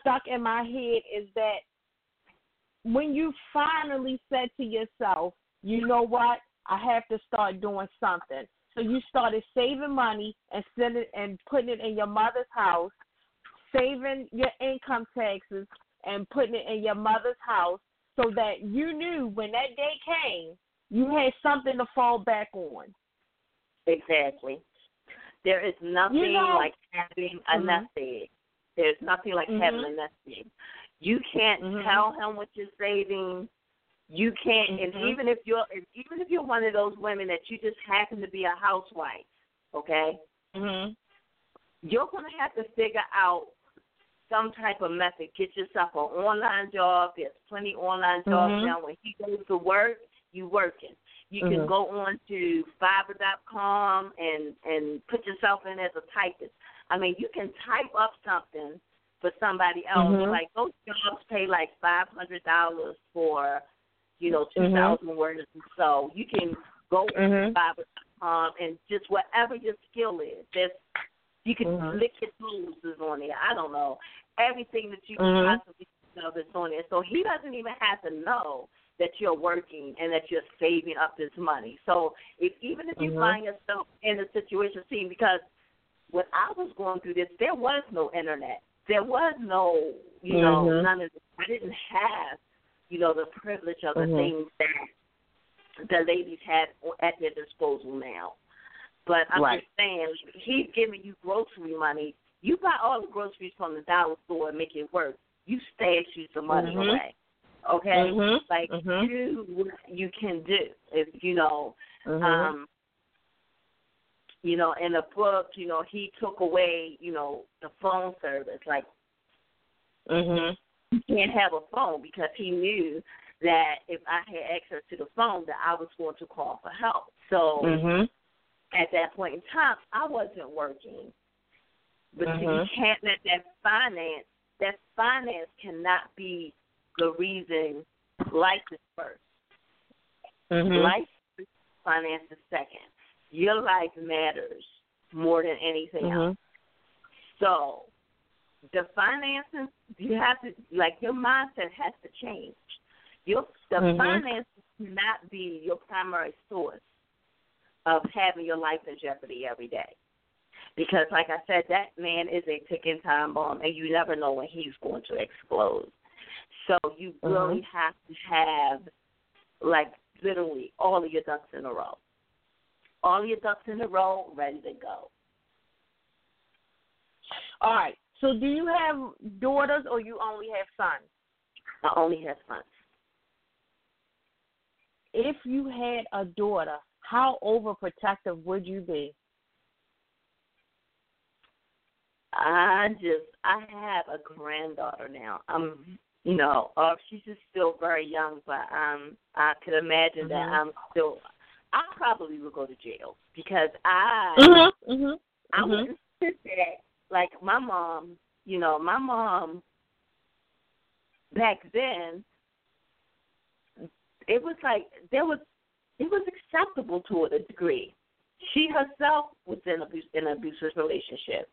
stuck in my head is that when you finally said to yourself, you know what, I have to start doing something. So you started saving money and sending and putting it in your mother's house, saving your income taxes and putting it in your mother's house so that you knew when that day came, you had something to fall back on. Exactly. There is nothing You know- like having a Mhm. nest egg. There's nothing like having a nest egg. You can't Mhm. tell him what you're saving. You can't, and Mhm. even if you're, even if you're one of those women that you just happen to be a housewife, okay, Mhm. you're going to have to figure out some type of method. Get yourself an online job. There's plenty online jobs Mhm. now. When he goes to work, you working. You can Mhm. go on to Fiverr.com and and put yourself in as a typist. I mean, you can type up something for somebody else. Mhm. Like those jobs pay like five hundred dollars for, you know, two Mhm. thousand words or so. You can go on Mhm. Fiverr.com and just whatever your skill is. There's you can Mhm. lick your toes is on there. I don't know. Everything that you can Mhm. possibly of is on there. So he doesn't even have to know that you're working and that you're saving up this money. So if even if you Mhm. find yourself in a situation, see, because when I was going through this, there was no internet. There was no, you know, Mhm. none of this. I didn't have, you know, the privilege of the Mhm. things that the ladies have at their disposal now. But I'm Right. just saying, he's giving you grocery money. You buy all the groceries from the dollar store and make it work. You stash you some money Mhm. away. Okay? Mhm. Like Mhm. do what you can do. If you know, Mhm. um you know, in the book, you know, he took away, you know, the phone service. Like Mhm. You can't have a phone because he knew that if I had access to the phone that I was going to call for help. So Mhm. at that point in time I wasn't working. But Mhm. you can't let that finance that finance cannot be the reason life is 1st Mhm. Life finance is second. Your life matters more than anything else. Mhm. So the finances you have to like your mindset has to change. Your the Mhm. finances cannot be your primary source of having your life in jeopardy every day. Because like I said, that man is a ticking time bomb and you never know when he's going to explode. So you Mhm. really have to have like literally all of your ducks in a row. All your ducks in a row, ready to go. All right. So, do you have daughters or you only have sons? I only have sons. If you had a daughter, how overprotective would you be? I just I have a granddaughter now. Um, you know, uh, she's just still very young, but um, I could imagine that Mhm. I'm still. I probably would go to jail because I Mhm. Mhm. I Mhm. wouldn't sit there like my mom. You know, my mom back then. It was like there was it was acceptable to a degree. She herself was in abuse in an abusive relationship.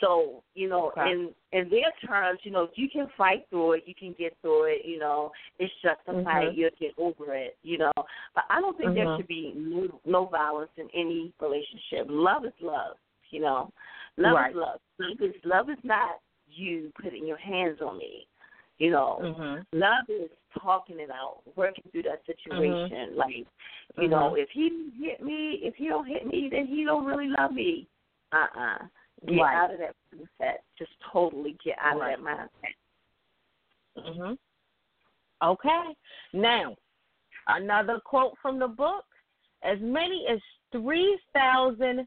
So, you know, Okay. in in their terms, you know, you can fight through it, you can get through it, you know, it's justified, Mhm. Fight, you'll get over it, you know. But I don't think there Mhm. should be no, no violence in any relationship. Love is love, you know. Love Right. is love. Love is love is not you putting your hands on me. You know, Mhm. love is talking it out, working through that situation. Like, you know, Mhm. if he hit me, if he don't hit me, then he don't really love me. Uh uh Get Right. out of that mindset. Just totally get out Right. of that mindset. Mhm. Okay. Now, another quote from the book: As many as three thousand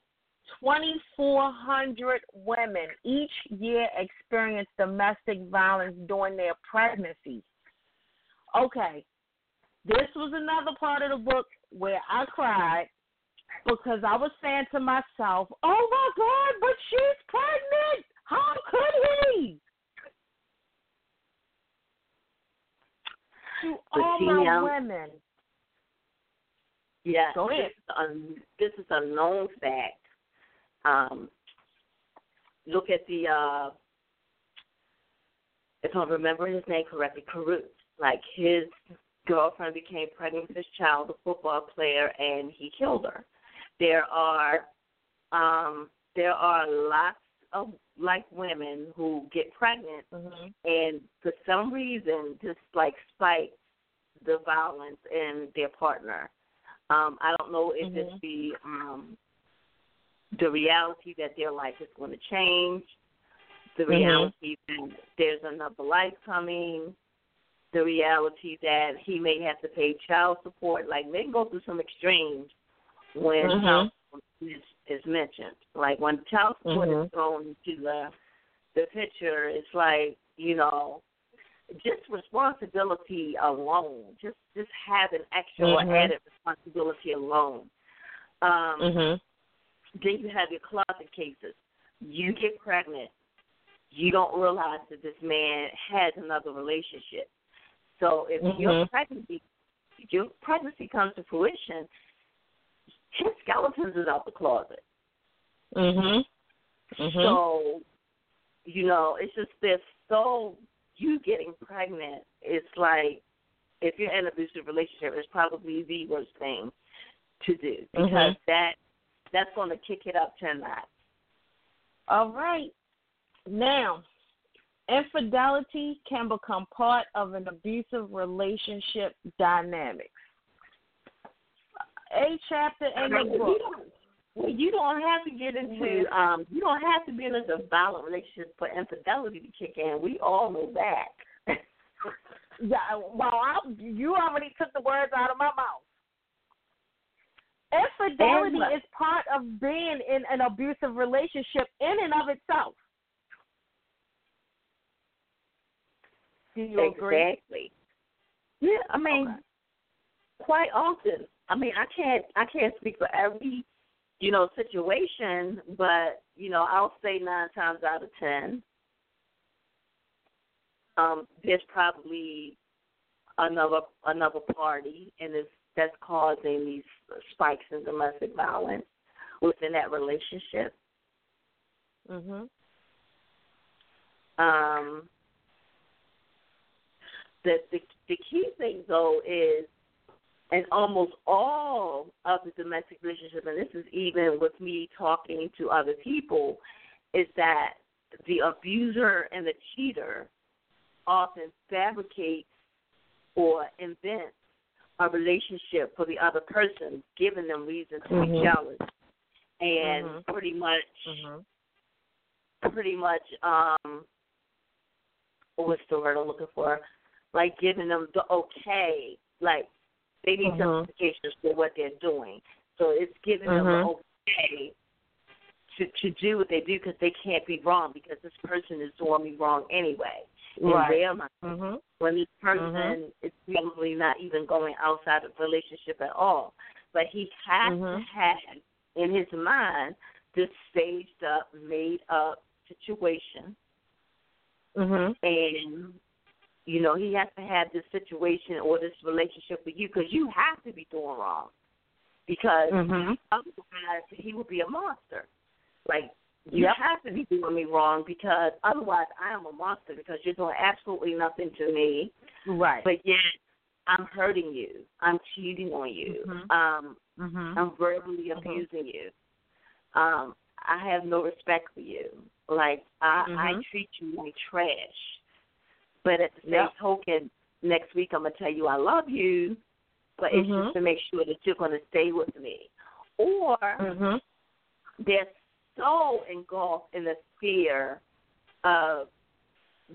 twenty-four hundred women each year experience domestic violence during their pregnancy. Okay, this was another part of the book where I cried because I was saying to myself, "Oh my God, but she's pregnant! How could he?" To But all my now- women. Yeah. Go ahead. This is, a, this is a known fact. Um, look at the, uh, if I remember his name correctly, Carruth. Like his girlfriend became pregnant with his child, a football player, and he killed her. There are, um, there are lots of like women who get pregnant Mhm. and for some reason just like spite the violence in their partner. Um, I don't know if it's Mhm. the um the reality that their life is going to change, the Mhm. reality that there's another life coming, the reality that he may have to pay child support. Like men go through some extremes when Mhm. child support is, is mentioned. Like when child support Mhm. is thrown into the the picture, it's like you know, just responsibility alone, just just having extra Mhm. added responsibility alone. Um, Mhm. Then you have your closet cases. You get pregnant, you don't realize that this man has another relationship. So if your Mhm. pregnancy, if your pregnancy comes to fruition, his skeletons is out the closet. Mhm. Mhm. So, you know, it's just this. So you getting pregnant, it's like if you're in an abusive relationship, it's probably the worst thing to do because Mhm. that that's going to kick it up to a. All right. Now, infidelity can become part of an abusive relationship dynamics. A chapter in the You book. don't- Well, you don't have to get into um you don't have to be in a violent relationship for infidelity to kick in. We all know that. Yeah, well, I, you already took the words out of my mouth. Infidelity is part of being in an abusive relationship in and of itself. Do you agree? exactly. Yeah, I mean, Okay. quite often. I mean, I can't I can't speak for every you know, situation, but you know, I'll say nine times out of ten, um, there's probably another another party, and it's that's causing these spikes in domestic violence within that relationship. Mhm. Um, the, the the key thing though is, and almost all of the domestic relationships, and this is even with me talking to other people, is that the abuser and the cheater often fabricates or invents a relationship for the other person, giving them reason to Mhm. be jealous, and Mhm. pretty much, Mhm. pretty much, um, what's the word I'm looking for? Like giving them the okay, like they need Mhm. justifications for what they're doing. So it's giving them the okay to to do what they do because they can't be wrong because this person is doing me wrong anyway. In Right. their mind Mhm. when this person Mhm. is probably not even going outside of the relationship at all. But he has to Mhm. have in his mind this staged up, made up situation Mhm. and you know, he has to have this situation or this relationship with you because you have to be doing wrong. Because Mhm. otherwise he would be a monster. Like you Yep. have to be doing me wrong because otherwise I am a monster because you're doing absolutely nothing to me. Right. But yet I'm hurting you. I'm cheating on you. Mhm. Um, Mhm. I'm verbally Mhm. abusing you. Um, I have no respect for you. Like I, I Mhm. treat you like trash. But at the same Yep. token, next week I'm gonna tell you I love you, but it's Mhm. just to make sure that you're gonna stay with me. Or Mhm. So engulfed in the fear of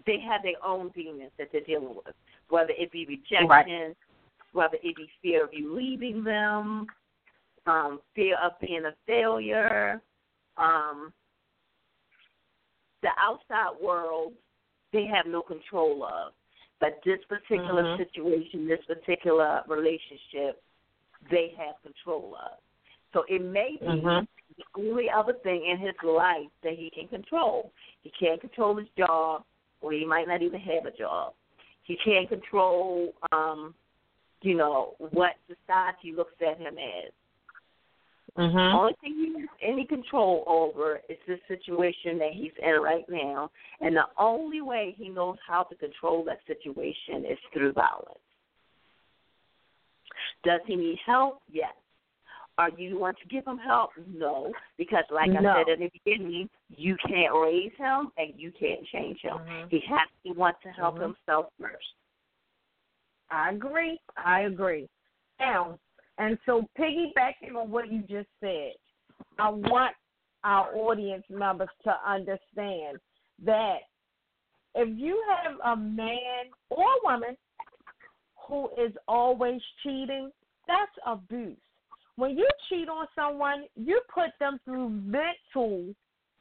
they have their own demons that they're dealing with, whether it be rejection, whether it be fear of you leaving them, um, fear of being a failure, um, the outside world they have no control of. But this particular Mhm. situation, this particular relationship, they have control of. So it may be Mhm. The only other thing in his life that he can control. He can't control his job, or he might not even have a job. He can't control, um, you know, what society looks at him as. Mhm. Only thing he has any control over is this situation that he's in right now, and the only way he knows how to control that situation is through violence. Does he need help? Yes. Are you want to give him help? No, because like I No. said at the beginning, you can't raise him and you can't change him. Mhm. He has to want to help Mhm. himself first. I agree. I agree. Now, and so piggybacking on what you just said, I want our audience members to understand that if you have a man or woman who is always cheating, that's abuse. When you cheat on someone, you put them through mental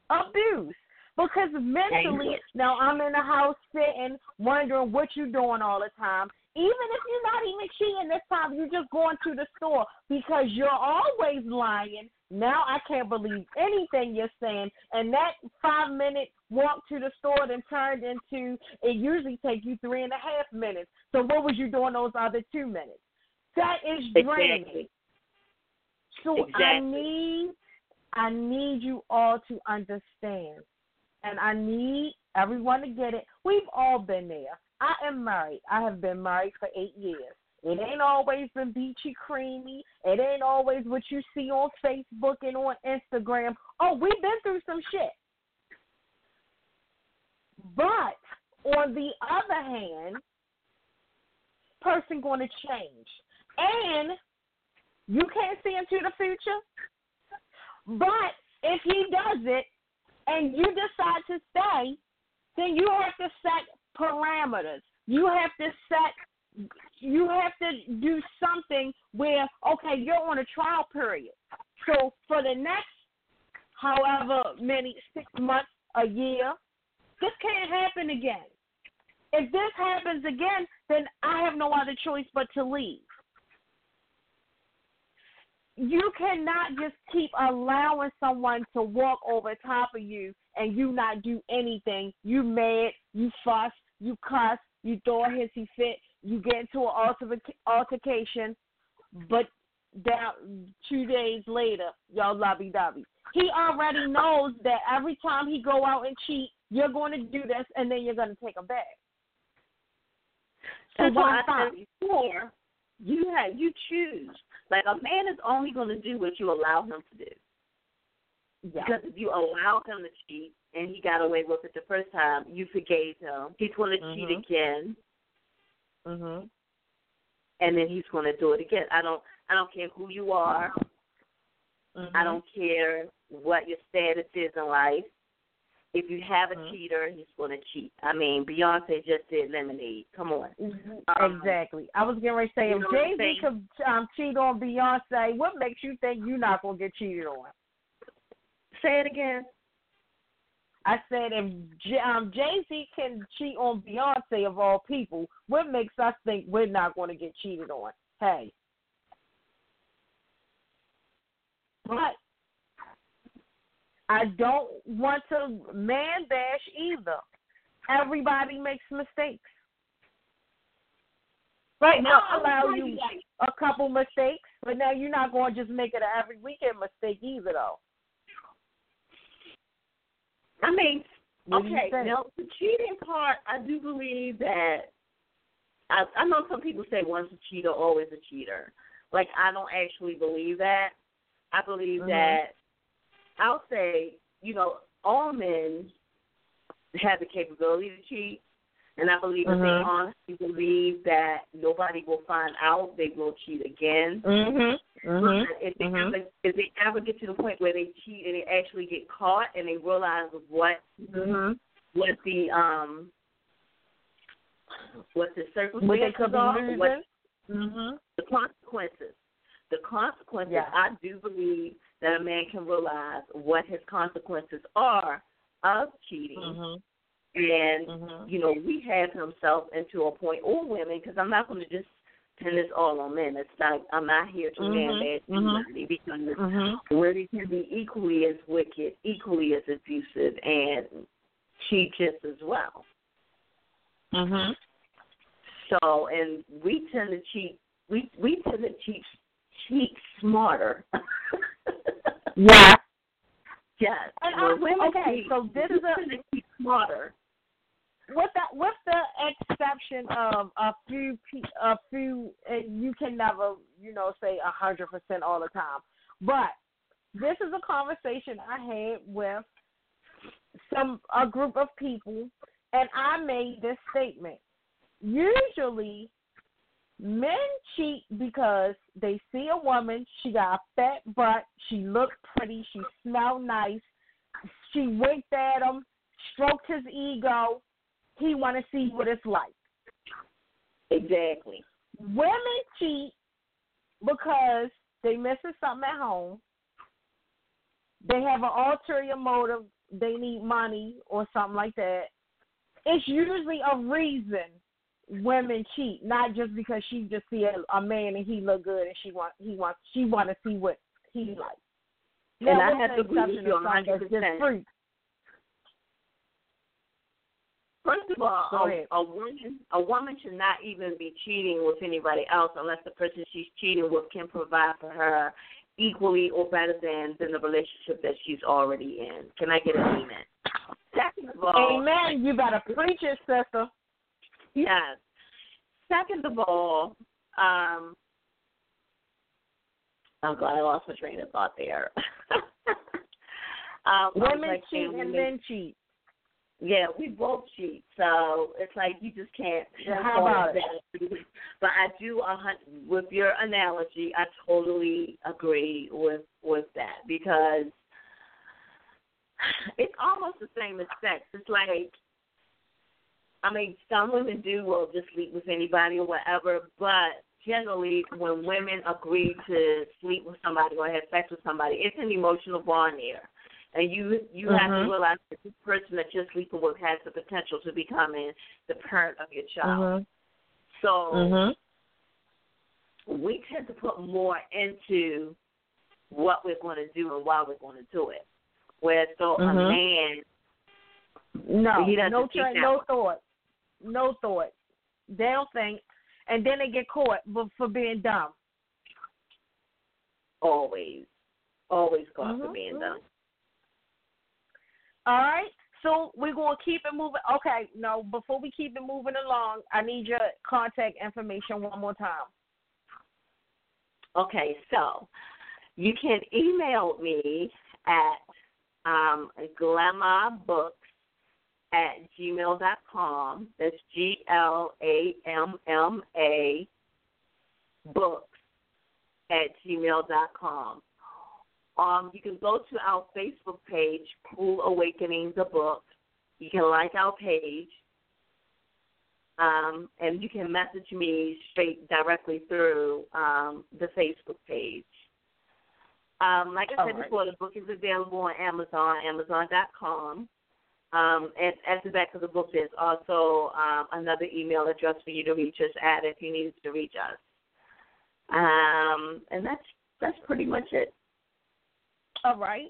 abuse. Because mentally, now I'm in the house sitting, wondering what you're doing all the time. Even if you're not even cheating this time, you're just going to the store because you're always lying. Now I can't believe anything you're saying. And that five minute walk to the store then turned into it usually takes you three and a half minutes. So what was you doing those other two minutes? That is draining. Exactly. So I need I need you all to understand. And I need everyone to get it. We've all been there. I am married. I have been married for eight years. It ain't always been beachy creamy. It ain't always what you see on Facebook and on Instagram. Oh, we've been through some shit. But on the other hand, person going to change. And you can't see into the future. But if he does it and you decide to stay, then you have to set parameters. You have to set you have to do something where okay, you're on a trial period. So for the next however many six months, a year, this can't happen again. If this happens again, then I have no other choice but to leave. You cannot just keep allowing someone to walk over top of you and you not do anything. You mad, you fuss, you cuss, you throw a hissy fit, you get into an altercation, but down two days later, y'all lovey dovey. He already knows that every time he go out and cheat, you're going to do this, and then you're going to take him back. So That's why I said before, you have you choose. Like a man is only going to do what you allow him to do. Yeah. Because if you allow him to cheat and he got away with it the first time, you forgave him. He's going to mm-hmm. cheat again. Mhm. And then he's going to do it again. I don't. I don't care who you are. Mm-hmm. I don't care what your status is in life. If you have a mm-hmm. cheater, he's going to cheat. I mean, Beyonce just did Lemonade. Come on. Mm-hmm. Um, exactly. I was getting ready to say, if Jay Z could um, cheat on Beyonce, what makes you think you're not going to get cheated on? Say it again. I said, if J- um, Jay Z can cheat on Beyonce of all people, what makes us think we're not going to get cheated on? Hey. But I don't want to man bash either. Everybody makes mistakes. Right now, I'll allow you a couple mistakes, but now you're not going to just make it an every weekend mistake either, though. I mean, okay, now the cheating part, I do believe that. I, I know some people say once a cheater, always a cheater. Like I don't actually believe that. I believe mm-hmm. that I'll say, you know, all men have the capability to cheat, and I believe mm-hmm. if they honestly believe that nobody will find out, they will cheat again. Mm-hmm. Mm-hmm. If, they mm-hmm. ever, if they ever get to the point where they cheat and they actually get caught and they realize what mm-hmm. what the um what the circumstances are, what mm-hmm. the consequences the consequences, yeah. I do believe that a man can realize what his consequences are of cheating. Mm-hmm. And, mm-hmm. you know, rehab himself into a point, or women, because I'm not going to just pin this all on men. It's not, I'm not here to mm-hmm. man bad mm-hmm. because mm-hmm. women can be equally as wicked, equally as abusive, and cheat just as well. Mhm. So, and we tend to cheat. We we tend to cheat cheat smarter. yeah. Yes. And well, women okay, cheat, so this is a cheat smarter. With that, with the exception of a few, a few, and you can never, you know, say a hundred percent all the time. But this is a conversation I had with some a group of people, and I made this statement. Usually, Men cheat because they see a woman, she got a fat butt, she looked pretty, she smelled nice, she winked at him, stroked his ego. He want to see what it's like. Exactly. Women cheat because they missing something at home. They have an ulterior motive. They need money or something like that. It's usually a reason women cheat, not just because she just see a, a man and he look good and she want he wants she want to see what he like. Now, and I have to agree with you 100 percent. First of all, a, a woman a woman should not even be cheating with anybody else unless the person she's cheating with can provide for her equally or better than than the relationship that she's already in. Can I get an amen? Second of all, amen. You better preach it, sister. Yes. Second of all, um, I'm glad I lost my train of thought there. um, Women like cheat and men cheat. Yeah, we both cheat, so it's like you just can't. how about it? But I do, uh, with your analogy, I totally agree with with that because it's almost the same as sex. It's like I mean, some women do will just sleep with anybody or whatever, but generally, when women agree to sleep with somebody or have sex with somebody, it's an emotional bond there, and you you mm-hmm. have to mm-hmm. realize that this person that you're sleeping with has the potential to becoming the parent of your child. Mm-hmm. So mm-hmm. we tend to put more into what we're going to do and why we're going to do it. Whereas so Mhm. a man, No, He doesn't no, tra- no thought, no thought. They don't think, and then they get caught for, for being dumb. always, always caught for Mhm, being dumb. All right, so we're gonna keep it moving. Okay, no, before we keep it moving along, I need your contact information one more time. Okay, so you can email me at um, glamabooks at gmail dot com. That's G L A M M A books at gmail dot com. Um, you can go to our Facebook page, Cruel Awakening the Book. You can like our page. Um, and you can message me straight directly through um, the Facebook page. Um, like I said right. before, the book is available on Amazon, Amazon.com. Um, and at the back of the book, there's also um, another email address for you to reach us at if you need to reach us. Um, and that's that's pretty much it. All right.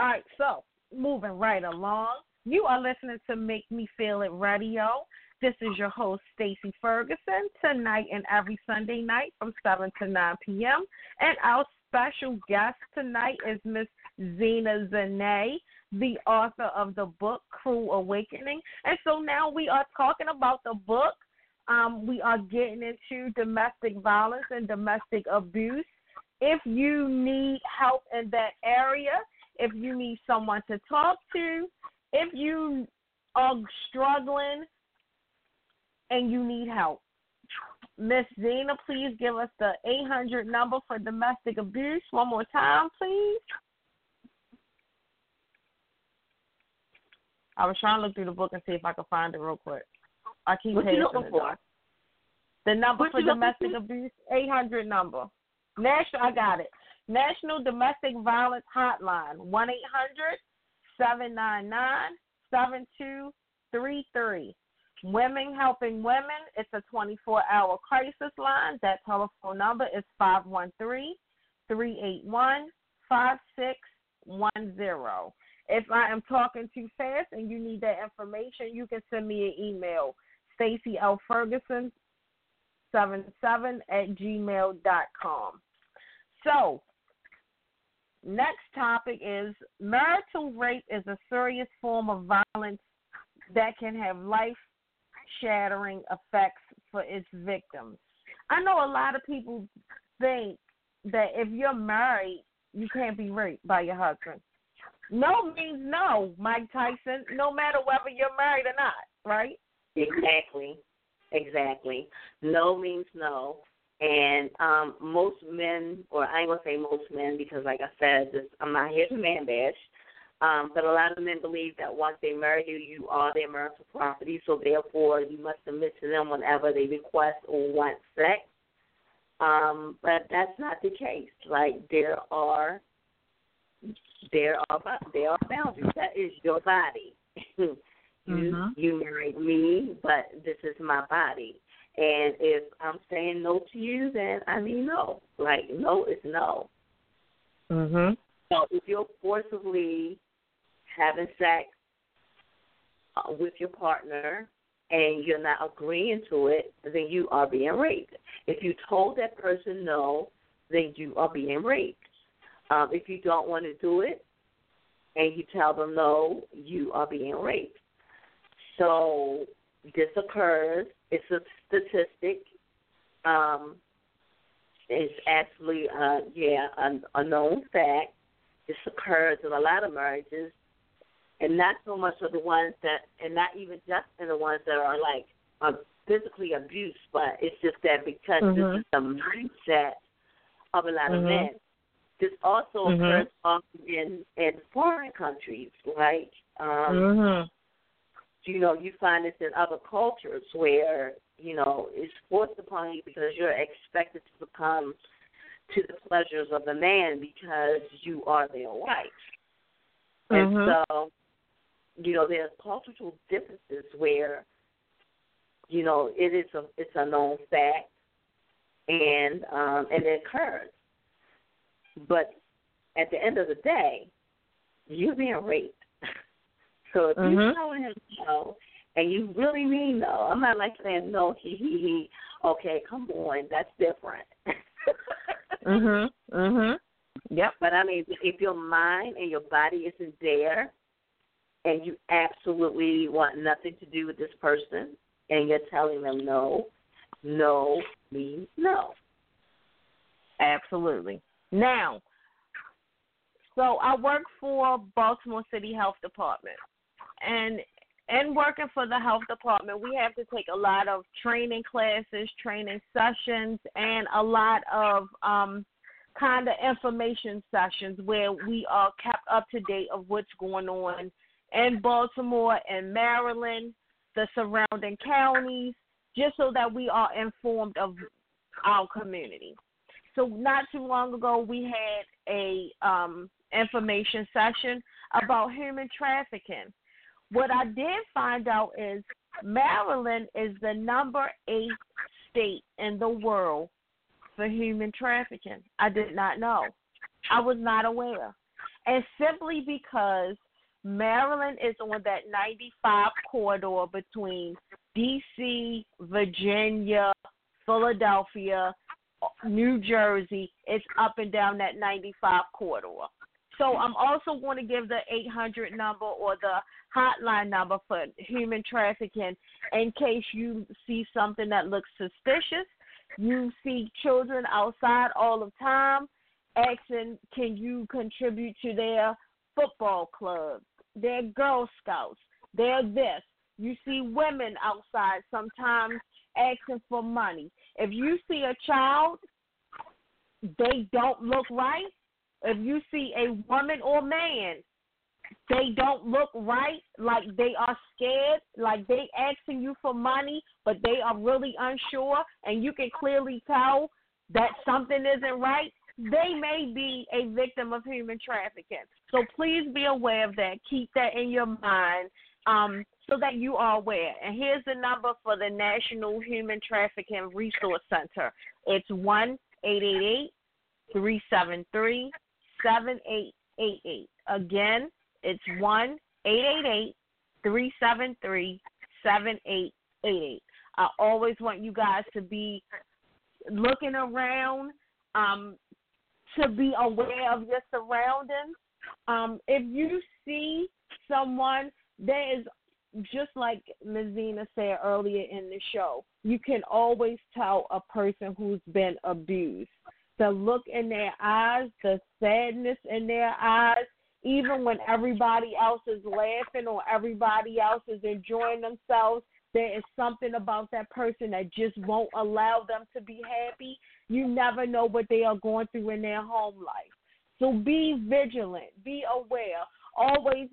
All right, so moving right along. You are listening to Make Me Feel It Radio. This is your host, Stacy Ferguson, tonight and every Sunday night from 7 to 9 p.m. And our special guest tonight is Miss Zena Xenae, the author of the book Cruel Awakening. And so now we are talking about the book. Um, we are getting into domestic violence and domestic abuse if you need help in that area, if you need someone to talk to, if you are struggling and you need help. Miss Zena, please give us the 800 number for domestic abuse one more time, please. I was trying to look through the book and see if I could find it real quick. I keep What you looking for? The number What for domestic abuse, 800 number. National, I got it. National Domestic Violence Hotline, 1 800 799 7233. Women Helping Women, it's a 24 hour crisis line. That telephone number is 513 381 5610. If I am talking too fast and you need that information, you can send me an email, Stacy L. Ferguson, 77 at gmail.com. So, next topic is marital rape is a serious form of violence that can have life shattering effects for its victims. I know a lot of people think that if you're married, you can't be raped by your husband. No means no, Mike Tyson, no matter whether you're married or not, right? Exactly. Exactly. No means no. And um most men or I ain't gonna say most men because like I said, this, I'm not here to man bash. Um, but a lot of men believe that once they marry you, you are their marital property, so therefore you must submit to them whenever they request or want sex. Um, but that's not the case. Like there are there are there are boundaries. That is your body. you Mhm. you married me, but this is my body. And if I'm saying no to you, then I mean no. Like no is no. Mhm. So if you're forcibly having sex uh, with your partner and you're not agreeing to it, then you are being raped. If you told that person no, then you are being raped. Um, if you don't want to do it and you tell them no, you are being raped. So this occurs. It's a statistic. Um, it's actually, uh, yeah, a, a known fact. This occurs in a lot of marriages, and not so much of the ones that, and not even just in the ones that are like uh, physically abused, but it's just that because Mhm. this is the mindset of a lot of Mhm. men. This also Mhm. occurs often in in foreign countries, like um, Mhm. you know, you find this in other cultures where, you know, it's forced upon you because you're expected to succumb to the pleasures of the man because you are their wife. And Mhm. so, you know, there's cultural differences where, you know, it is a it's a known fact and um and it occurs. But at the end of the day, you're being raped. so if Mhm. you're telling him no, and you really mean no, I'm not like saying no, he he he. Okay, come on, that's different. Mhm. Mhm. Yep. But I mean, if your mind and your body isn't there, and you absolutely want nothing to do with this person, and you're telling them no, no means no. Absolutely. Now, so I work for Baltimore City Health Department, and in working for the health department, we have to take a lot of training classes, training sessions, and a lot of um, kind of information sessions where we are kept up to date of what's going on in Baltimore and Maryland, the surrounding counties, just so that we are informed of our community. So not too long ago, we had a um, information session about human trafficking. What I did find out is Maryland is the number eight state in the world for human trafficking. I did not know. I was not aware. And simply because Maryland is on that 95 corridor between D.C., Virginia, Philadelphia, New Jersey. It's up and down that 95 corridor. So I'm also going to give the 800 number or the hotline number for human trafficking in case you see something that looks suspicious. You see children outside all the time asking, can you contribute to their football club, their Girl Scouts, their this. You see women outside sometimes asking for money. If you see a child, they don't look right. If you see a woman or man, they don't look right, like they are scared, like they asking you for money, but they are really unsure, and you can clearly tell that something isn't right, they may be a victim of human trafficking. So please be aware of that. Keep that in your mind um, so that you are aware. And here's the number for the National Human Trafficking Resource Center. It's one eight eight eight three seven three seven eight eight eight. Again, it's one eight eight eight three seven three seven eight eight eight. I always want you guys to be looking around, um, to be aware of your surroundings. Um, if you see someone that is just like Miss Zena said earlier in the show, you can always tell a person who's been abused. The look in their eyes, the sadness in their eyes, even when everybody else is laughing or everybody else is enjoying themselves, there is something about that person that just won't allow them to be happy. You never know what they are going through in their home life. So be vigilant, be aware, always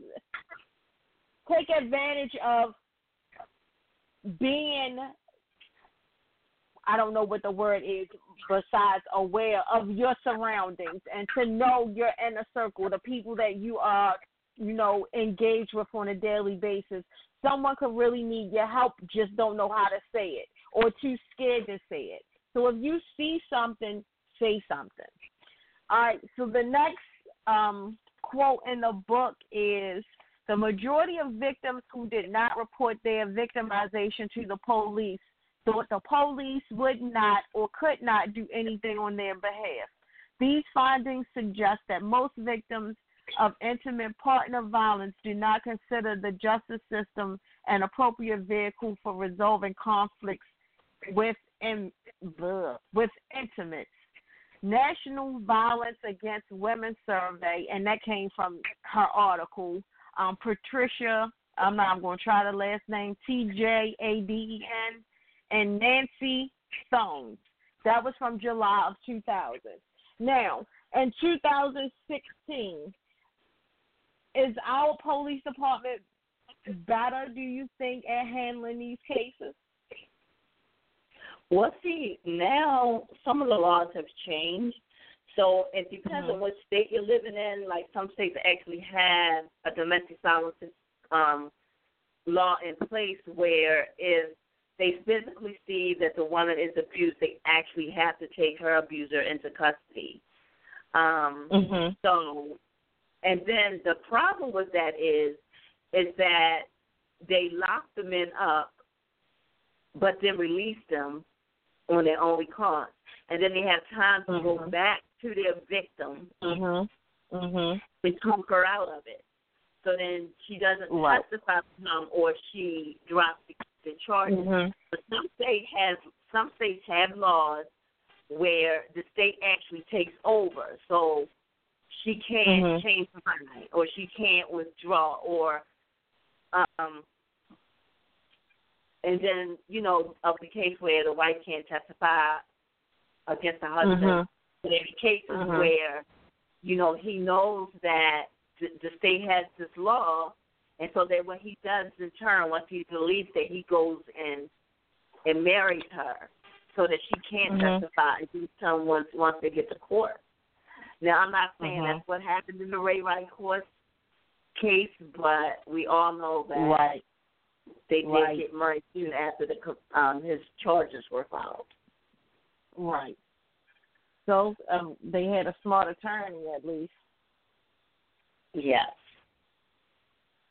take advantage of being I don't know what the word is besides aware of your surroundings and to know your inner circle, the people that you are, you know, engaged with on a daily basis. Someone could really need your help, just don't know how to say it or too scared to say it. So if you see something, say something. All right, so the next um, quote in the book is the majority of victims who did not report their victimization to the police thought the police would not or could not do anything on their behalf. These findings suggest that most victims of intimate partner violence do not consider the justice system an appropriate vehicle for resolving conflicts with in, with intimates. National Violence Against Women survey, and that came from her article. Um, Patricia, I'm not I'm going to try the last name T J A D E N and Nancy Thoennes. That was from July of 2000. Now, in 2016, is our police department better, do you think, at handling these cases? Well, see, now some of the laws have changed. So it depends Mhm. on what state you're living in. Like some states actually have a domestic violence um, law in place where if they physically see that the woman is abused, they actually have to take her abuser into custody. Um, Mhm. so, and then the problem with that is, is that they lock the men up, but then release them on their own recourse, and then they have time to go Mhm. back to their victim Mhm. Mhm. and talk her out of it. So then she doesn't Right. testify for him, or she drops the, the charges. Mhm. But some state has some states have laws where the state actually takes over, so she can't Mhm. change her mind, or she can't withdraw, or um. And then you know of the case where the wife can't testify against the husband. Mhm. But in cases Mhm. where you know he knows that the, the state has this law, and so that what he does in turn, once he believes that he goes and and marries her, so that she can't Mhm. testify against him once once they get to court. Now I'm not saying Mhm. that's what happened in the Ray Rice's case, but we all know that Right. they did Right. get married soon after the um his charges were filed. Right. So um, they had a smart attorney at least. Yes.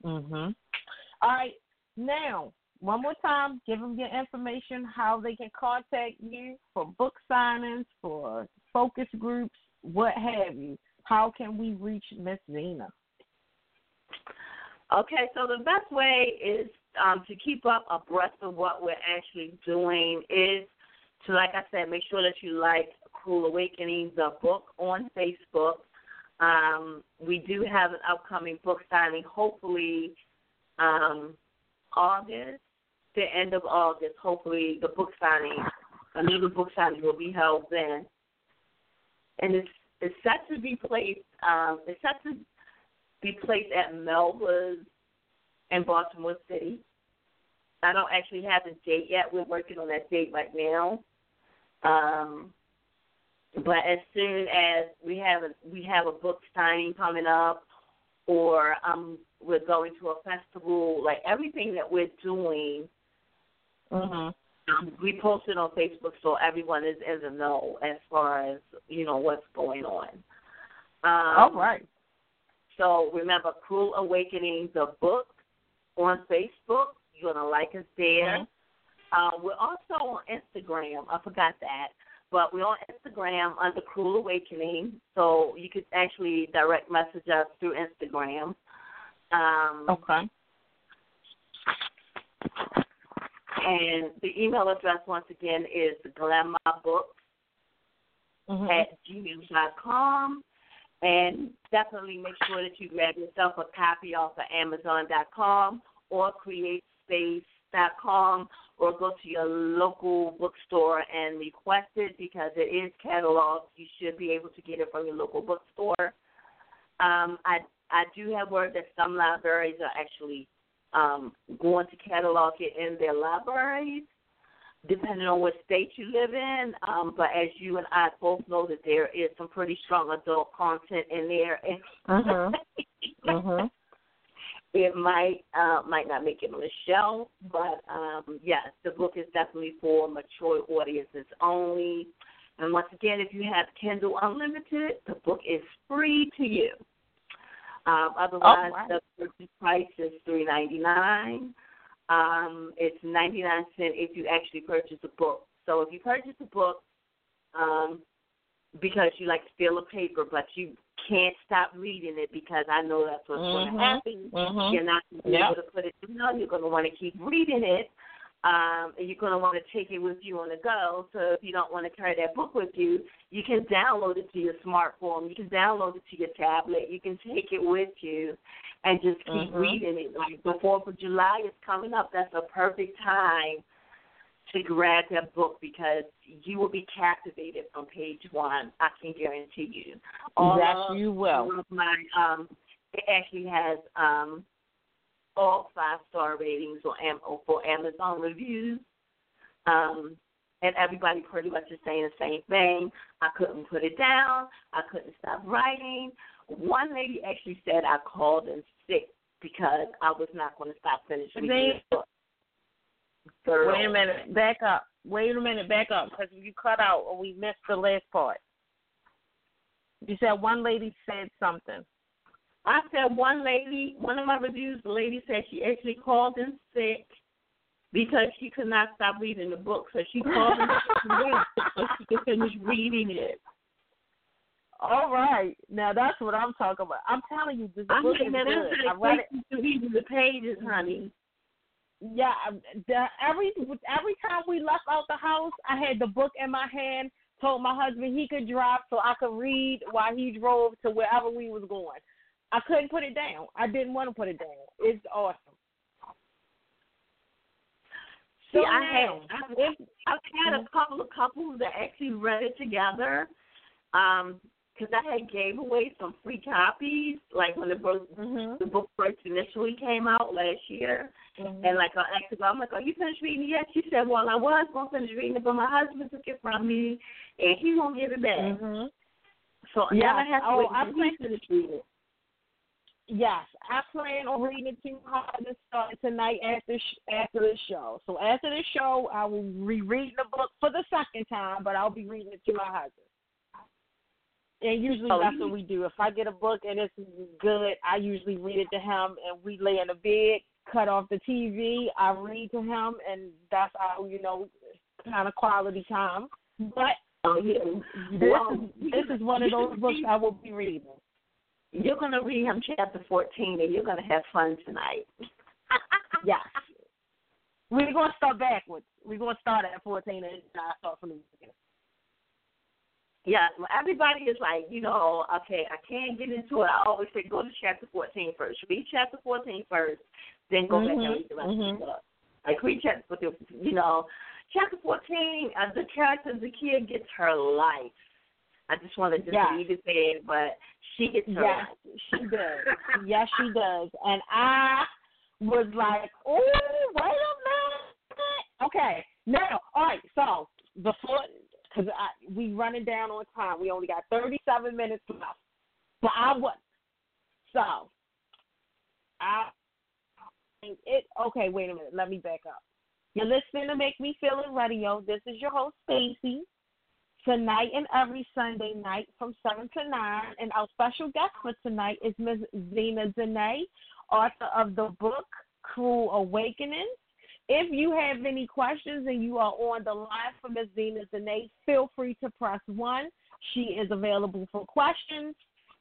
Mhm. All right. Now, one more time, give them your information, how they can contact you for book signings, for focus groups, what have you. How can we reach Miss Zena? Okay, so the best way is um, to keep up abreast of what we're actually doing is to, like I said, make sure that you like Cruel Awakening, the book on Facebook. Um, we do have an upcoming book signing, hopefully um, August, the end of August. Hopefully, the book signing, another book signing will be held then, and it's it's set to be placed. Um, it's set to be placed at Melba's in Baltimore City. I don't actually have the date yet. We're working on that date right now. Um, but as soon as we have a we have a book signing coming up, or um, we're going to a festival, like everything that we're doing, Mhm. um, we post it on Facebook so everyone is in the know as far as you know what's going on. Um, All right. So remember, Cruel Awakening, the book on Facebook. You're gonna like us there. Uh, we're also on Instagram. I forgot that, but we're on Instagram under Cruel Awakening. So you could actually direct message us through Instagram. Um, Okay. And the email address once again is glammabooks Mhm. at gmail.com. And definitely make sure that you grab yourself a copy off of Amazon.com or CreateSpace.com or go to your local bookstore and request it because it is cataloged. You should be able to get it from your local bookstore. Um, I I do have word that some libraries are actually um, going to catalog it in their libraries depending on what state you live in. Um, but as you and I both know that there is some pretty strong adult content in there, and Mhm. It might uh, might not make it on the shelf. But um, yes, the book is definitely for mature audiences only. And once again, if you have Kindle Unlimited, the book is free to you. Um, otherwise, right. the purchase price is three ninety nine. Um, it's ninety nine cent if you actually purchase a book. So if you purchase a book, um, because you like to feel a paper, but you can't stop reading it because I know that's what's going Mhm. to happen. Mhm. You're not going to be Yeah. able to put it down. You're going to want to keep reading it. Um, and you're going to want to take it with you on the go. So if you don't want to carry that book with you, you can download it to your smartphone. You can download it to your tablet. You can take it with you and just keep Mhm. reading it. Like the Fourth of July is coming up. That's a perfect time to grab that book because you will be captivated from page one. I can guarantee you. All Yes, of- you will. all of my um, it actually has um, all five star ratings on Am- for Amazon reviews. Um, and everybody pretty much is saying the same thing. I couldn't put it down. I couldn't stop writing. One lady actually said I called in sick because I was not going to stop finishing They- the book. Wait a minute. Back up. Wait a minute. Back up because you cut out or we missed the last part. You said one lady said something. I said one lady, one of my reviews, the lady said she actually called in sick because she could not stop reading the book. So she called in sick so she could finish reading it. All right, now that's what I'm talking about. I'm telling you, this I book is good. I read it. to reading the pages, honey. Yeah, the, every every time we left out the house, I had the book in my hand. Told my husband he could drive so I could read while he drove to wherever we was going. I couldn't put it down. I didn't want to put it down. It's awesome. See, So I now, had if, I've had a couple of couples that actually read it together. Um, because I had gave away some free copies, like when the book hmm the book first initially came out last year. And like I asked her, I'm like, "Are you finished reading it yet?" She said, "Well, I was gonna finish reading it, but my husband took it from me, and he won't give it back. hmm So Yeah. now I have to Oh, wait I plan- finish reading it." Yes, I plan on reading it to my husband starting tonight after sh- after the show. So after the show, I will reread the book for the second time, but I'll be reading it to my husband. And usually Oh, that's what we do. If I get a book and it's good, I usually read it to him, and we lay in the bed, cut off the TV, I read to him, and that's how you know kind of quality time. But Oh yeah. this is this is one of those books I will be reading. You're gonna read him chapter 14, and you're gonna have fun tonight. Yes. We're gonna start backwards. We're gonna start at fourteen and I start from the beginning. Yeah, well, everybody is like, you know, okay, I can't get into it. I always say go to chapter 14 first. Read chapter 14 first, then go back and Mhm, read the rest mhm. of the book. Like read chapter 14, you know, chapter 14, uh, the character, the kid gets her life. I just want to just Yes. leave it there, but she gets her Yes, life. she does. yes, she does. And I was like, oh, wait a minute. Okay, now, all right. So before, because we running down on time, we only got thirty-seven minutes left. But I was so I think it. Okay, wait a minute. Let me back up. You're listening to Make Me Feel It Radio. This is your host Stacy. Tonight and every Sunday night from seven to nine, and our special guest for tonight is Ms. Zena Dene, author of the book Cruel Awakenings. If you have any questions and you are on the line for Ms. Zena Dene, feel free to press one. She is available for questions.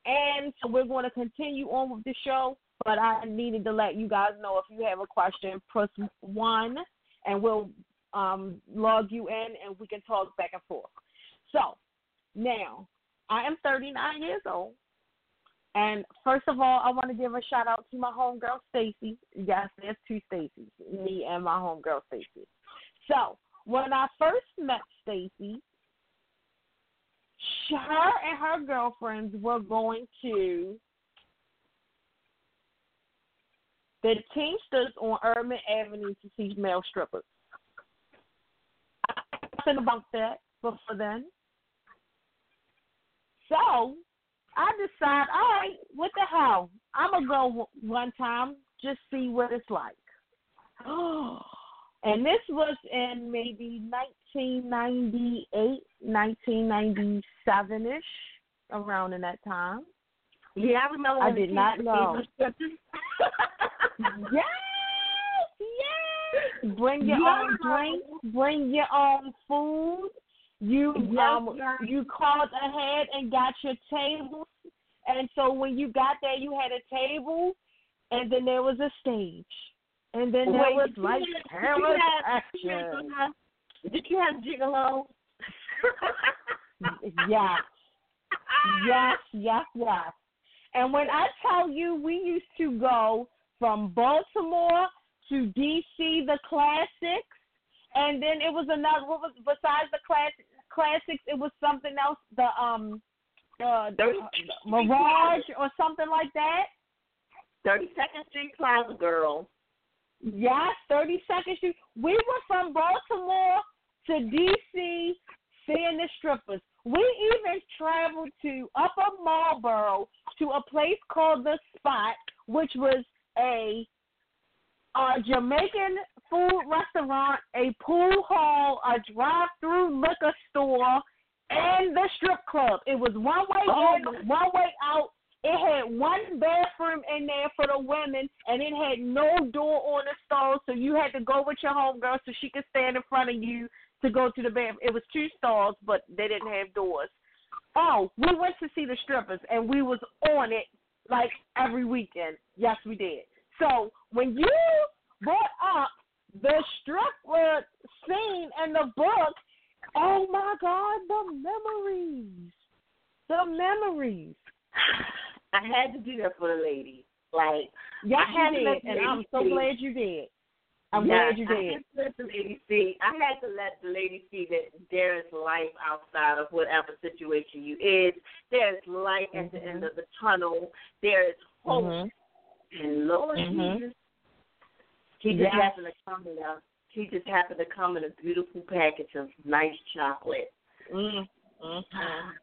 And so we're going to continue on with the show, but I needed to let you guys know if you have a question, press one, and we'll um, log you in and we can talk back and forth. So now I am 39 years old. And first of all, I want to give a shout out to my homegirl Stacy. Yes, there's two Stacys, me and my homegirl Stacy. So when I first met Stacy, her and her girlfriends were going to the Teamsters on Urban Avenue to see male strippers. Nothing about that before then. So I decide, all right, what the hell? I'm gonna go w- one time, just see what it's like. and this was in maybe 1998, 1997 ish, around in that time. Yeah, I remember. I did not know. seeing the scriptures. yes, yes. Bring your own drink. Bring your own food. You um you called ahead and got your table, and so when you got there, you had a table, and then there was a stage, and then there Wait, was like have- camera did you have- action. Did you have gigolo? Yes, yes, yes, yes. And when I tell you, we used to go from Baltimore to D.C. the classics, and then it was another. What was besides the class, classics? It was something else. The um, uh, Thirty- Mirage or something like that. Thirty Second Street Plaza Girl. Yes, thirty second street. We were from Baltimore to D.C. seeing the strippers. We even traveled to Upper Marlboro to a place called the Spot, which was a a Jamaican food restaurant, a pool hall, a drive-through liquor store, and the strip club. It was one way Oh, in, one way out. It had one bathroom in there for the women, and it had no door on the stall, so you had to go with your homegirl so she could stand in front of you to go to the bathroom. It was two stalls, but they didn't have doors. Oh, we went to see the strippers, and we was on it like every weekend. Yes, we did. So when you brought up the stripper scene in the book, oh my God, the memories, the memories. I had to do that for the lady. Like Yes, I had to did, let the and I'm so see. glad you did. I'm yeah, glad you did. I had to let the lady see. I had to let the lady see that there is life outside of whatever situation you is. There is light at the end of the tunnel. There is hope. Mhm. And Lord Mhm. Jesus, she just Yes. happened to come in a she just happened to come in a beautiful package of nice chocolate. Mm. Mhm.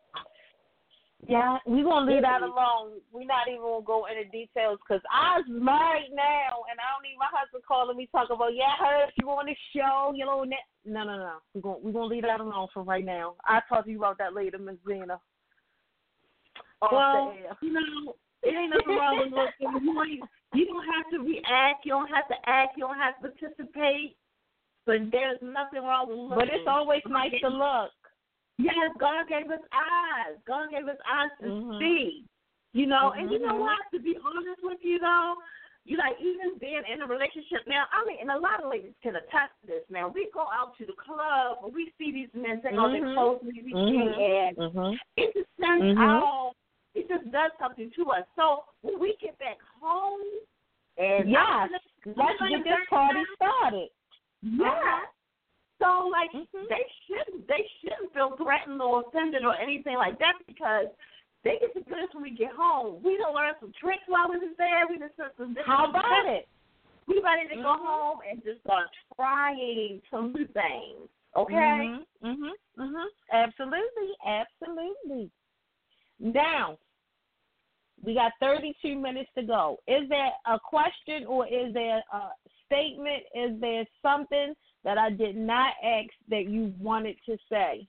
Yeah, we gonna leave that alone. We're not even gonna go into details because I was married now, and I don't need my husband calling me talking about yeah, I heard you on the show, you know. Ne-. No, no, no. We're gonna we're gonna leave that alone for right now. I'll talk to you about that later, Miss Zena. Well, you know, it ain't nothing wrong with looking. You, you don't have to react. You don't have to act. You don't have to participate. But there's nothing wrong with looking. but it's always nice to look. Yes, God gave us eyes. God gave us eyes to Mhm. see. You know, and you know Mhm. what? To be honest with you, though, you like even being in a relationship now. I mean, and a lot of ladies can attest to this. Now we go out to the club and we see these men "Oh, Mhm. they're close to me," Mhm. and Mhm. it just sends Mhm. out. It just does something to us. So when we get back home, and Yes. Let's get this party started. Yeah. So like Mhm. they shouldn't they shouldn't feel threatened or offended or anything like that because they get to do this when we get home. We don't learn some tricks while we was there. We just learn some different How about it? We ready to go Mhm. home and just start trying some new things. Okay? Mhm. Mhm. Mhm. Absolutely. Absolutely. Now, we got 32 minutes to go. Is there a question or is there a statement? Is there something that I did not ask that you wanted to say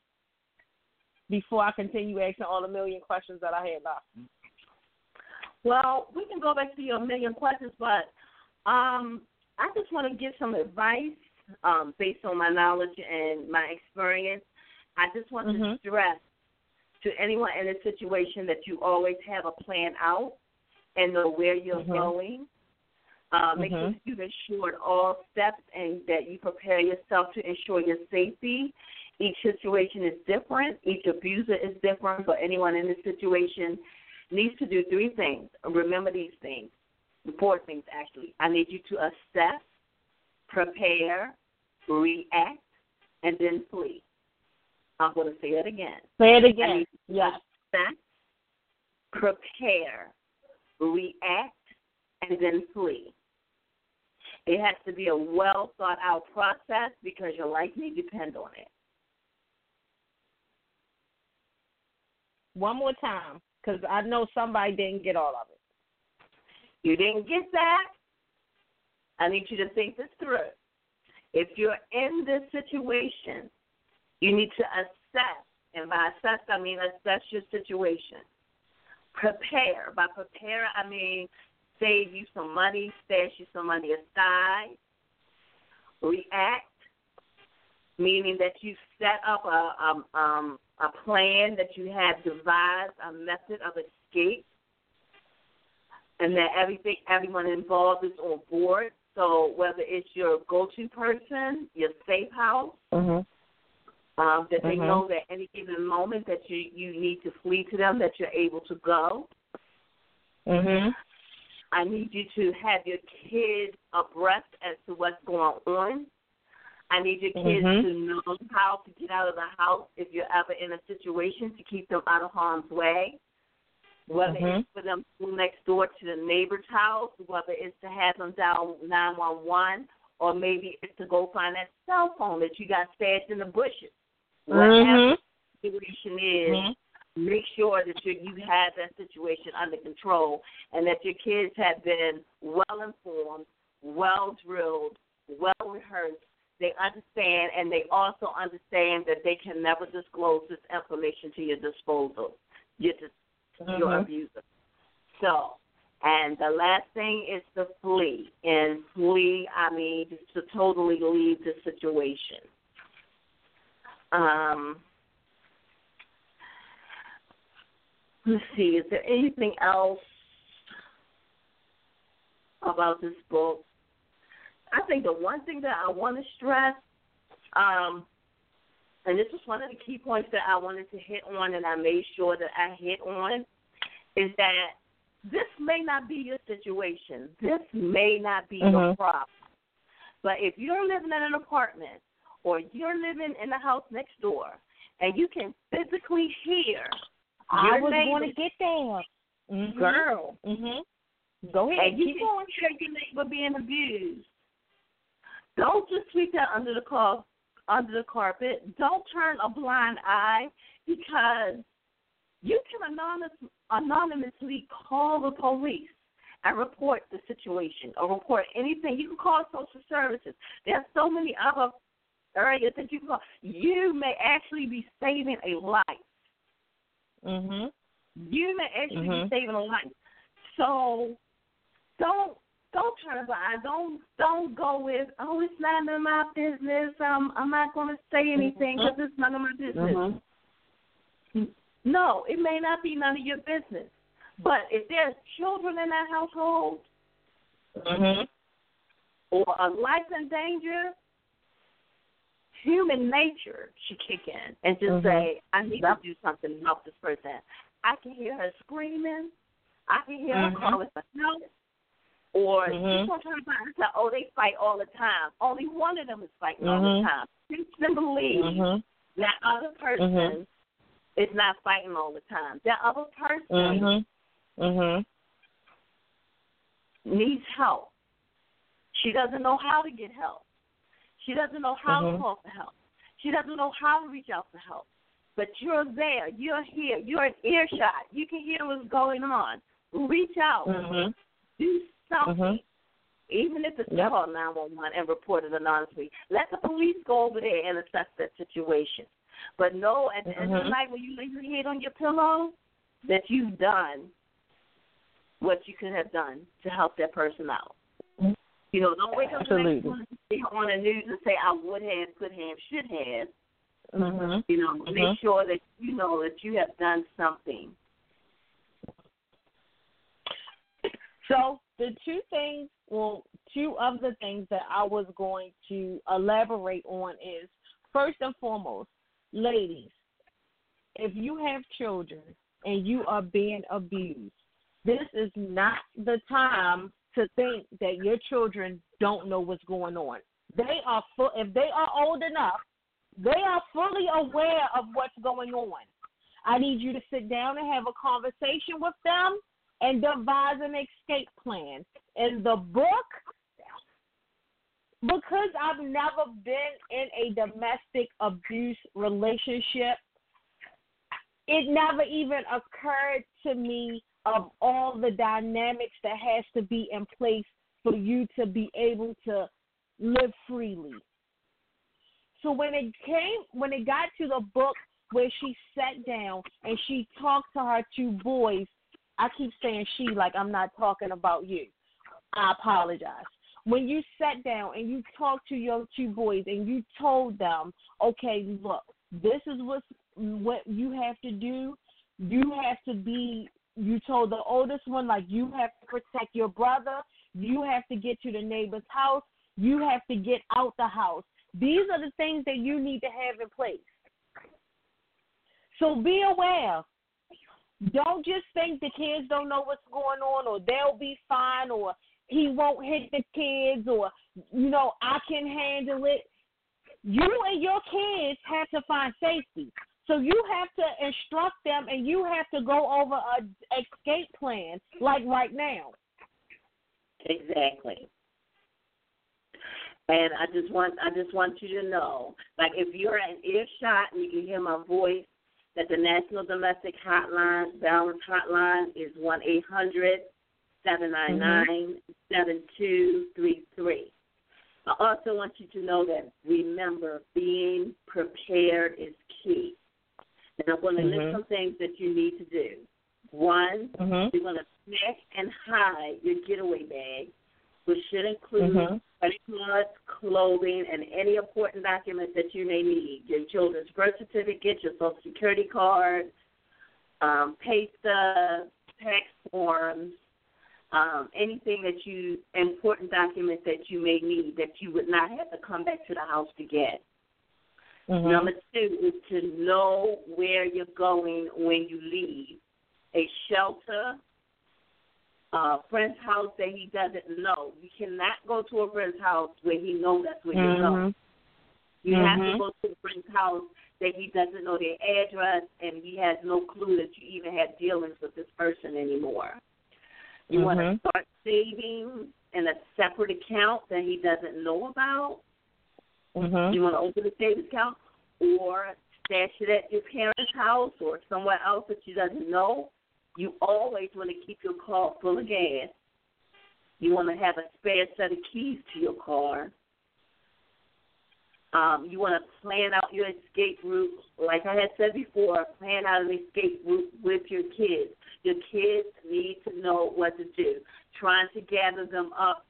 before I continue asking all the million questions that I had left? Well, we can go back to your million questions, but um, I just want to give some advice um, based on my knowledge and my experience. I just want to Mhm. stress to anyone in a situation that you always have a plan out and know where you're Mhm. going. Uh, make sure Mhm. that you've ensured all steps and that you prepare yourself to ensure your safety. Each situation is different. Each abuser is different, but anyone in this situation needs to do three things. Remember these things. Four things, actually. I need you to assess, prepare, react, and then flee. I'm going to say it again. Say it again. Yes. assess, prepare, react, and then flee. It has to be a well thought out process because your life may depend on it. One more time, because I know somebody didn't get all of it. You didn't get that? I need you to think this through. If you're in this situation, you need to assess, and by assess, I mean assess your situation. Prepare. By prepare, I mean save you some money, stash you some money aside. React, meaning that you set up a um, um, a plan that you have devised a method of escape and that everything everyone involved is on board. So whether it's your go-to person, your safe house, Mhm. Um, that they Mhm. know that any given moment that you you need to flee to them, that you're able to go. Mhm. I need you to have your kids abreast as to what's going on. I need your kids Mhm. to know how to get out of the house if you're ever in a situation to keep them out of harm's way. Whether Mhm. it's for them to go next door to the neighbor's house, whether it's to have them dial 911, or maybe it's to go find that cell phone that you got stashed in the bushes. Whatever Mhm. the situation is, Mhm. make sure that you you have that situation under control and that your kids have been well informed, well drilled, well rehearsed they understand, and they also understand that they can never disclose this information to your disposal, your mm-hmm. your abuser. So, and the last thing is to flee, and flee. I mean, to totally leave the situation. Um, let's see. Is there anything else about this book? I think the one thing that I want to stress, um, and this was one of the key points that I wanted to hit on, and I made sure that I hit on, is that this may not be your situation. This may not be mm-hmm. your problem. But if you're living in an apartment or you're living in the house next door and you can physically hear I was going to get there. Mm-hmm. Girl. Mhm. Go ahead. And you Keep can going. hear your neighbor being abused. Don't just sweep that under the car, under the carpet. Don't turn a blind eye because you can anonymous, anonymously call the police and report the situation or report anything. You can call social services. There are so many other areas that you call. You may actually be saving a life. Mhm. You may actually Mhm. be saving a life. So don't don't turn a blind. Don't don't go with oh it's none of my business. Um I'm not going to say anything because it's none of my business. Mm-hmm. No, it may not be none of your business. But if there's children in that household Mhm. or a life in danger, human nature should kick in and just Mhm. say, I need to do something to help this person. I can hear her screaming. I can hear Mhm. her calling for help. Or Mhm. she's going to turn around and say, oh, they fight all the time. Only one of them is fighting all Mhm. the time. Teach them believe Mhm. that other person Mhm. is not fighting all the time. That other person Mhm. Mhm. needs help. She doesn't know how to get help. She doesn't know how to call for help. She doesn't know how to reach out for help. But you're there. You're here. You're in earshot. You can hear what's going on. Reach out. Mhm. Do something. Mhm. Even if it's Yep. call 911 and report it anonymously. Let the police go over there and assess that situation. But know at the end of the Mhm. night when you lay your head on your pillow that you've done what you could have done to help that person out. You know, don't wake up the next morning on the news and say I would have, could have, should have. Mhm. You know, Mhm. make sure that you know that you have done something. So the two things, well, two of the things that I was going to elaborate on is first and foremost, ladies, if you have children and you are being abused, this is not the time to think that your children don't know what's going on. They are full, if they are old enough, they are fully aware of what's going on. I need you to sit down and have a conversation with them and devise an escape plan. In the book, because I've never been in a domestic abuse relationship, it never even occurred to me of all the dynamics that has to be in place for you to be able to live freely. So when it came when it got to the book where she sat down and she talked to her two boys, I keep saying she like I'm not talking about you. I apologize. When you sat down and you talked to your two boys and you told them, okay, look, this is what what you have to do. You have to be. You told the oldest one like you have to protect your brother. You have to get to the neighbor's house. You have to get out the house. These are the things that you need to have in place. So be aware. Don't just think the kids don't know what's going on or they'll be fine or he won't hit the kids or, you know, I can handle it. You and your kids have to find safety. So you have to instruct them and you have to go over a escape plan like right now. Exactly. And I just want I just want you to know, like if you're in earshot and you can hear my voice, that the National Domestic Hotline Balance Hotline is one eight hundred seven nine mm-hmm. nine seven two three three. I also want you to know that remember, being prepared is key. And I'm going to Mhm. list some things that you need to do. One, Mhm. you're going to pack and hide your getaway bag, which should include Mhm. credit cards, clothing, and any important documents that you may need. Your children's birth certificate, your social security card, um, pay stubs, tax forms, um, anything that you important documents that you may need that you would not have to come back to the house to get. Mhm. Number two is to know where you're going when you leave. A shelter, a friend's house that he doesn't know. You cannot go to a friend's house where he knows that's where you're going. You have to Mhm. go to a friend's house that he doesn't know their address and he has no clue that you even have dealings with this person anymore. You want to Mhm. start saving in a separate account that he doesn't know about. Mhm. You want to open a savings account or stash it at your parents' house or somewhere else that you doesn't know. You always want to keep your car full of gas. You want to have a spare set of keys to your car. Um, you want to plan out your escape route. Like I had said before, plan out an escape route with your kids. Your kids need to know what to do. Trying to gather them up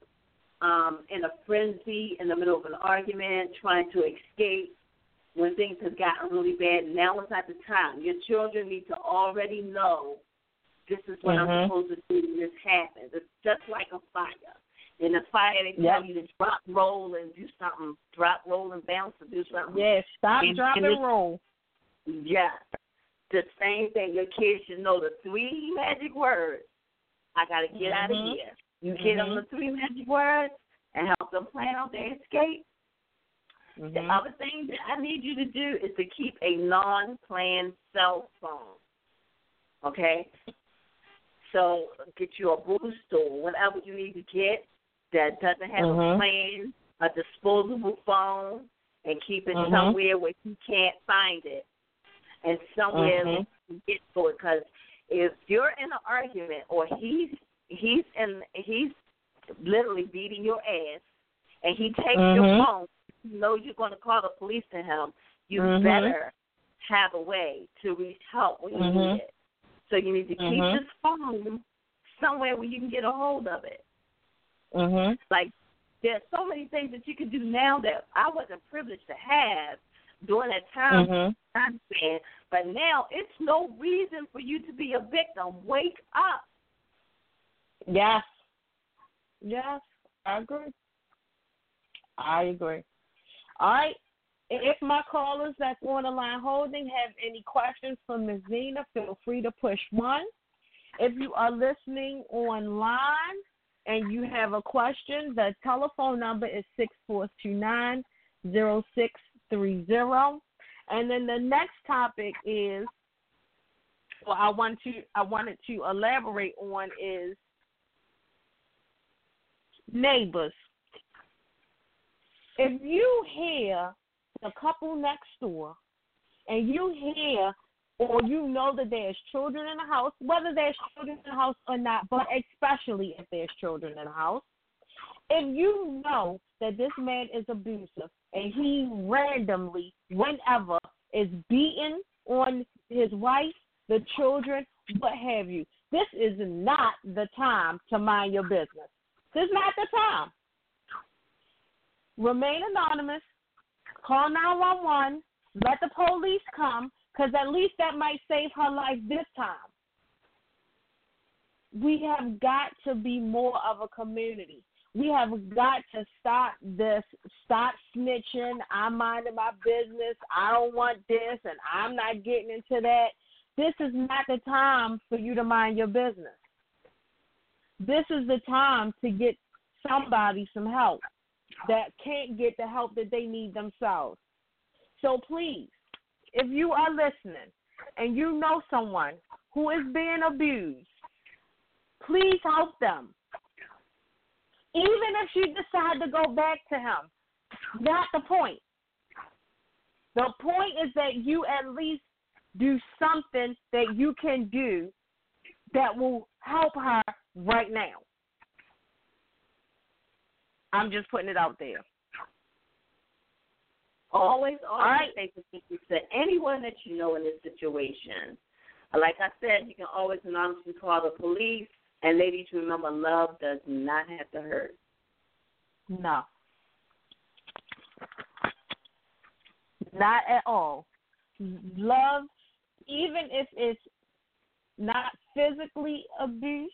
um, in a frenzy in the middle of an argument, trying to escape when things have gotten really bad. Now is not the time. Your children need to already know this is what Mhm. I'm supposed to do when this happens. It's just like a fire. In a fire, they tell you to drop, roll, and do something. Drop, roll, and bounce, and do something. Yeah, stop, And- drop, and and roll. Yeah. The same thing. Your kids should know the three magic words. I got to get out of here. You get them Mhm. the three magic words and help them plan out their escape. The Mhm. other thing that I need you to do is to keep a non-planned cell phone. Okay? So get you a boost or whatever you need to get that doesn't have a Mhm. plan, a disposable phone, and keep it Mhm. somewhere where you can't find it, and somewhere Mhm. you get to it. Because if you're in an argument or he's he's in he's literally beating your ass, and he takes your Mhm. phone, you know you're going to call the police to him. You Mhm. better have a way to reach help when you Mhm. need it. So you need to keep this phone somewhere where you can get a hold of it. Mhm. Like there's so many things that you can do now that I wasn't privileged to have during that time Mhm. time span. But now it's no reason for you to be a victim. Wake up. Yes. Yes, I agree. I agree. All right. If my callers that's on the line holding have any questions for Ms. Zena, feel free to push one. If you are listening online and you have a question, the telephone number is six four two nine zero six three zero. And then the next topic is well I want to I wanted to elaborate on is neighbors. If you hear the couple next door and you hear or you know that there's children in the house, whether there's children in the house or not, but especially if there's children in the house, if you know that this man is abusive and he randomly, whenever, is beating on his wife, the children, what have you, this is not the time to mind your business. This is not the time. Remain anonymous. Call 911. Let the police come, because at least that might save her life this time. We have got to be more of a community. We have got to stop this. Stop snitching. I'm minding my business. I don't want this, and I'm not getting into that. This is not the time for you to mind your business. This is the time to get somebody some help that can't get the help that they need themselves. So please, if you are listening and you know someone who is being abused, please help them. Even if you decide to go back to him, not the point. The point is that you at least do something that you can do that will help her right now. I'm just putting it out there. Always, always right. say to anyone that you know in this situation. Like I said, you can always anonymously call the police. And ladies, remember, love does not have to hurt. No. Not at all. Love, even if it's not physically abuse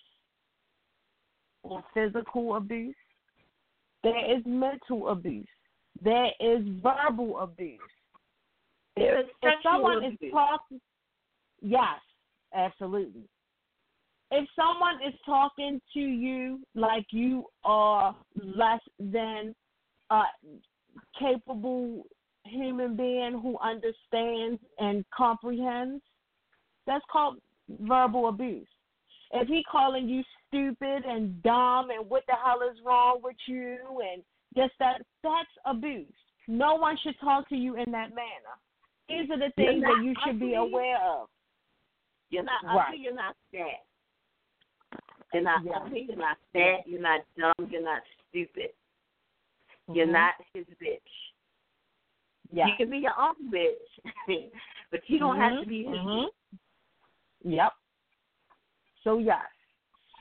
or physical abuse, there is mental abuse. There is verbal abuse. There is If someone abuse. is talking, yes, absolutely. If someone is talking to you like you are less than a capable human being who understands and comprehends, that's called verbal abuse. If he calling you stupid and dumb and what the hell is wrong with you and just that, that's abuse. No one should talk to you in that manner. These are the things not that you should be aware of. You're not Right. ugly, you're not fat. You're not Yeah. ugly, you're not fat, you're not dumb, you're not stupid. You're Mhm. not his bitch. Yeah. You can be your own bitch, but you don't have to be his Mhm. Yep. So yes,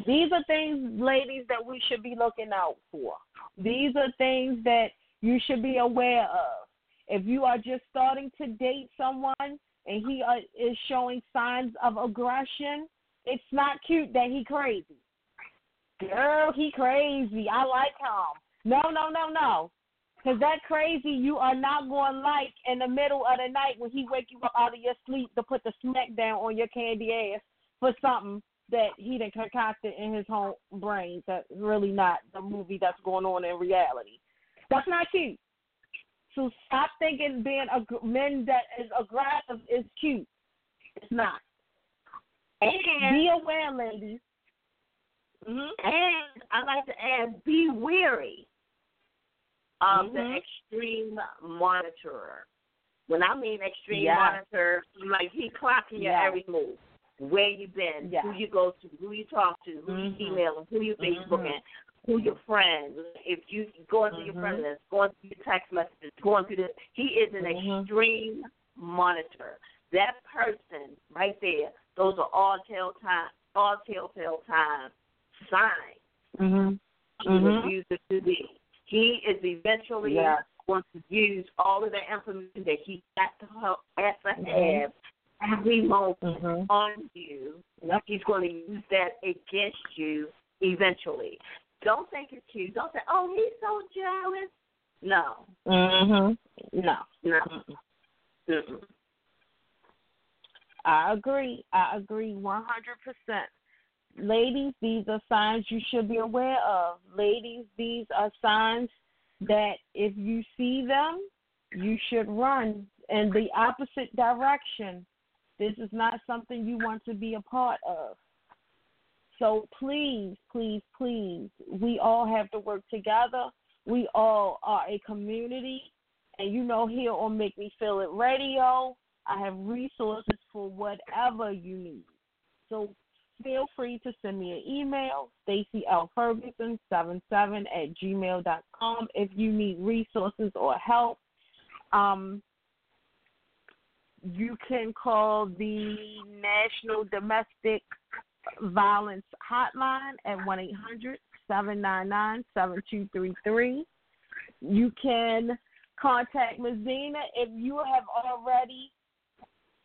these are things, ladies, that we should be looking out for. These are things that you should be aware of. If you are just starting to date someone and he uh, is showing signs of aggression, it's not cute that he crazy. Girl, he crazy. I like him. No, no, no, no. Because that crazy you are not going to like in the middle of the night when he wake you up out of your sleep to put the smack down on your candy ass for something that he done concocted in his own brain that's really not the movie that's going on in reality. That's not cute. So stop thinking being a men that is aggressive is cute. It's not. And, Be aware, ladies. hmm and I like to add, be wary of Mhm. the extreme monitorer. When I mean extreme Yeah. monitor, like he clocking your Yeah. every move. Where you been, Yeah. who you go to, who you talk to, who Mhm. you emailing, who you. Facebooking, who your friends. If you going through your Mhm. friend list, going through your text messages, going through this, he is an Mhm. extreme monitor. That person right there, those are all telltale, all telltale time signs Mhm. he will use it to be. He is eventually Yeah. going to use all of the information that he got to help, has to Mhm. Every moment Mhm. on you. Yep. He's going to use that against you eventually. Don't think it's cute. Don't say, "Oh, he's so jealous." No, Mhm. No. no. Mm-mm. Mm-mm. I agree. I agree 100%. Ladies, these are signs you should be aware of. Ladies, these are signs that if you see them, you should run in the opposite direction. This is not something you want to be a part of. So please, please, please, we all have to work together. We all are a community. And you know, here on Make Me Feel It Radio, I have resources for whatever you need. So feel free to send me an email, Stacy L. Ferguson 77 at gmail.com if you need resources or help. Um, you can call the National Domestic Violence Hotline at 1 800 799 7233. You can contact Ms. Zena if you have already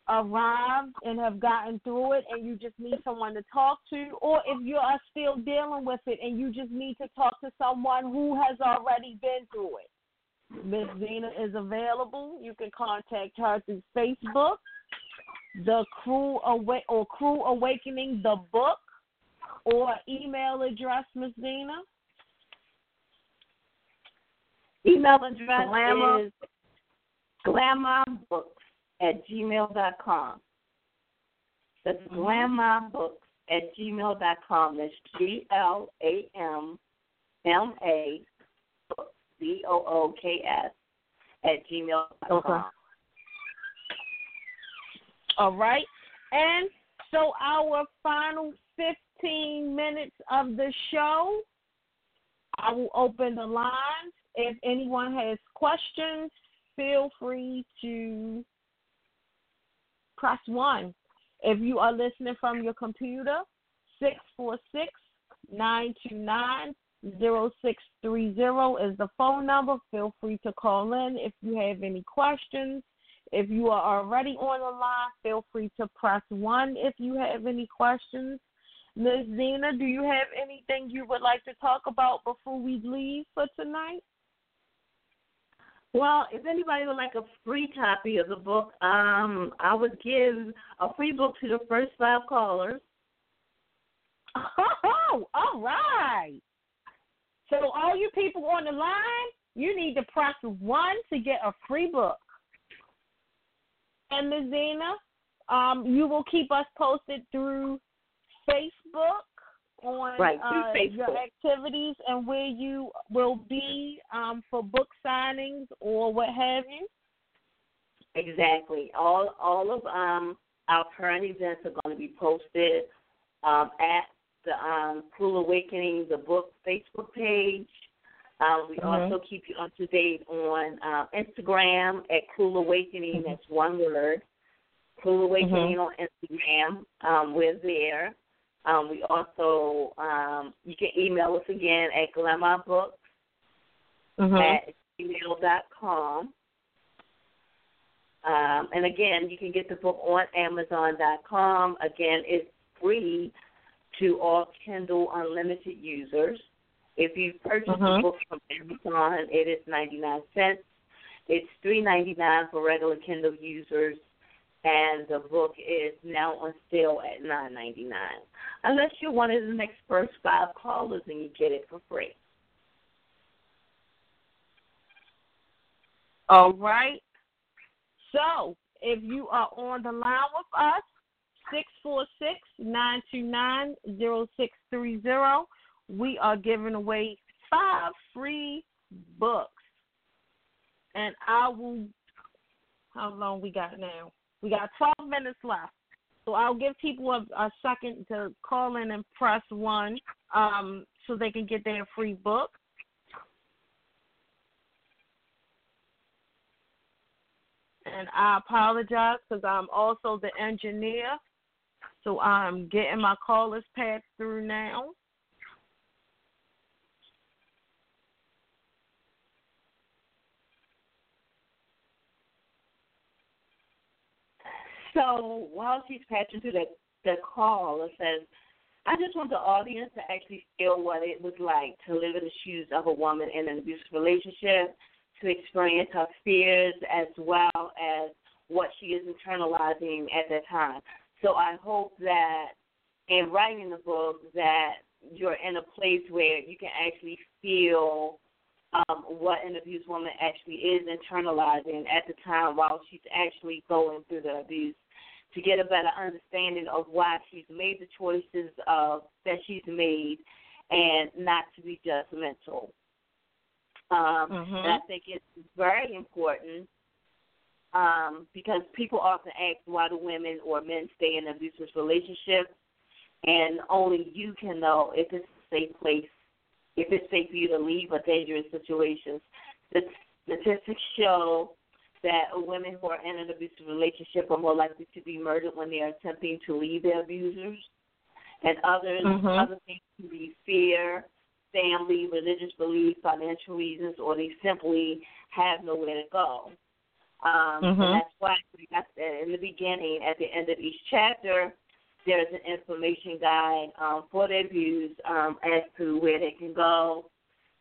arrived and have gotten through it and you just need someone to talk to, or if you are still dealing with it and you just need to talk to someone who has already been through it. Ms. Zena is available. You can contact her through Facebook, the Cruel Awa- or Cruel Awakening the book, or email address, Ms. Zena. Email address Glamour. is glammabooks at gmail.com. That's Mm-hmm. glammabooks at gmail.com. That's G L A M M A B O O K S at gmail.com. Okay. All right. And so our final 15 minutes of the show, I will open the lines. If anyone has questions, feel free to press one. If you are listening from your computer, 646 929 0630 is the phone number. Feel free to call in if you have any questions. If you are already on the line, feel free to press 1 if you have any questions. Ms. Zena, do you have anything you would like to talk about before we leave for tonight? Well, if anybody would like a free copy of the book, um, I would give a free book to the first five callers. Oh, all right. So all you people on the line, you need to press one to get a free book. And Ms. Zena, um, you will keep us posted through Facebook on right, uh, Facebook. your activities and where you will be um, for book signings or what have you. Exactly. All all of um, our current events are going to be posted um, at the um, Cruel Awakening, the book Facebook page. Um, we Mhm. also keep you up to date on uh, Instagram at Cruel Awakening. That's one word. Cruel Awakening on Instagram. Um, we're there. Um, we also um, you can email us again at glammabooks at gmail.com. Um, and again, you can get the book on Amazon.com. Again, it's free to all Kindle Unlimited users. If you purchase the Mhm. book from Amazon, it is 99 cents. It's three ninety nine for regular Kindle users, and the book is now on sale at nine ninety nine. Unless you're one of the next first five callers and you get it for free. All right. So if you are on the line with us, 646-929-0630, we are giving away five free books. And I will, how long we got now? We got 12 minutes left. So I'll give people a, a second to call in and press one um, so they can get their free book. and I apologize because I'm also the engineer. So I'm getting my callers passed through now. So while she's patching through the the call, it says, "I just want the audience to actually feel what it was like to live in the shoes of a woman in an abusive relationship, to experience her fears as well as what she is internalizing at that time. So I hope that in writing the book that you're in a place where you can actually feel um, what an abused woman actually is internalizing at the time while she's actually going through the abuse to get a better understanding of why she's made the choices of that she's made and not to be judgmental. Um, Mhm. And I think it's very important um, because people often ask why do women or men stay in abusive relationships, and only you can know if it's a safe place, if it's safe for you to leave a dangerous situation. The statistics show that women who are in an abusive relationship are more likely to be murdered when they are attempting to leave their abusers, and others Mhm. other things can be fear, family, religious belief, financial reasons, or they simply have nowhere to go. Um, Mhm. And that's why we got that in the beginning. At the end of each chapter, there's an information guide um, for the abused um, as to where they can go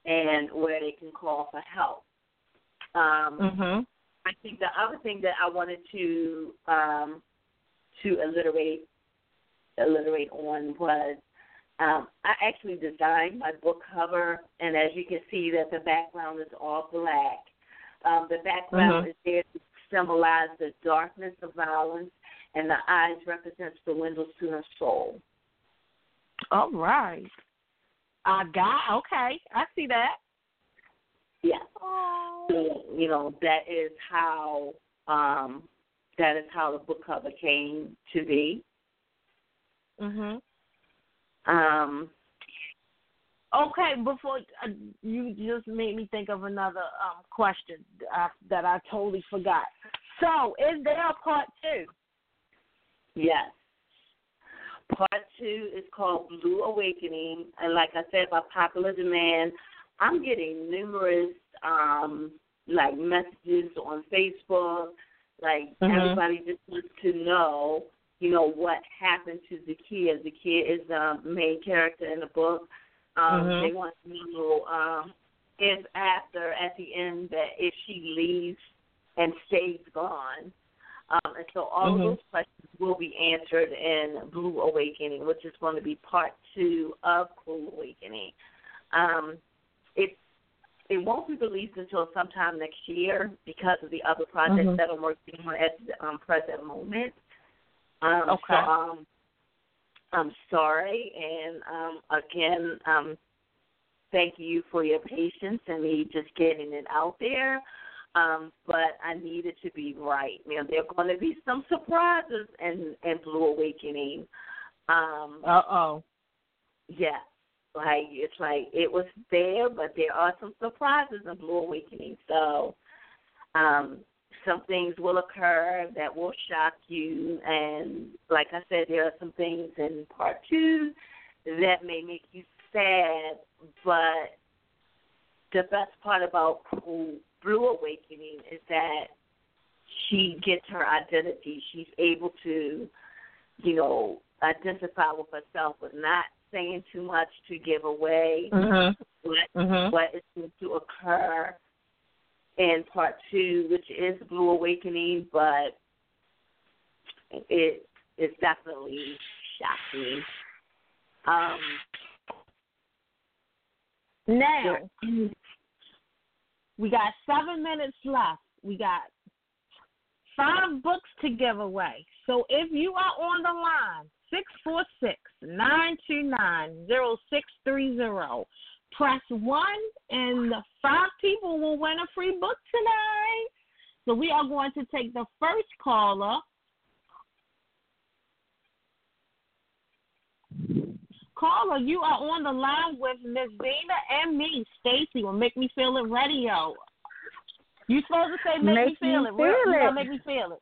and where they can call for help. Um, Mhm. I think the other thing that I wanted to um, to alliterate alliterate on was um, I actually designed my book cover, and as you can see, that the background is all black. Um, the background Mhm. is there to symbolize the darkness of violence, and the eyes represents the windows to her soul. All right. I got okay. I see that. Yeah. Oh. So, you know, that is how um, that is how the book cover came to be. Mhm. Um, Okay, before uh, you just made me think of another um, question uh, that I totally forgot. So, is there a part two? Yes. Part two is called Blue Awakening, and like I said, by popular demand, I'm getting numerous um like messages on Facebook. Like Mhm. everybody just wants to know, you know, what happened to Zakia. Zakia is the main character in the book. Um, Mhm. They want to know um, if after at the end that if she leaves and stays gone. Um, and so all Mhm. of those questions will be answered in Blue Awakening, which is going to be part two of Blue Awakening. Um, it it won't be released until sometime next year because of the other projects Mhm. that I'm working on at the um, present moment. Um, Okay. So um, I'm sorry, and um, again, um, thank you for your patience and me just getting it out there. Um, but I need it to be right. You know, there are going to be some surprises in, in Blue Awakening. Um, Uh oh. yeah, like it's like it was there, but there are some surprises in Blue Awakening. So, um, some things will occur that will shock you, and like I said, there are some things in part two that may make you sad. But the best part about Blue, Awakening is that she gets her identity. She's able to, you know, identify with herself, but not saying too much to give away Mhm. what Mhm. what is going to occur and part two, which is Blue Awakening, but it is definitely shocking. Um, now we got seven minutes left. We got five books to give away. So if you are on the line, 646 929 0630. Press one, and the five people will win a free book tonight. So we are going to take the first caller. Caller, you are on the line with Ms. Zena and me, Stacy, on Make Me Feel It Radio. You supposed to say Make, Make Me Feel me It. feel You gotta make me feel it.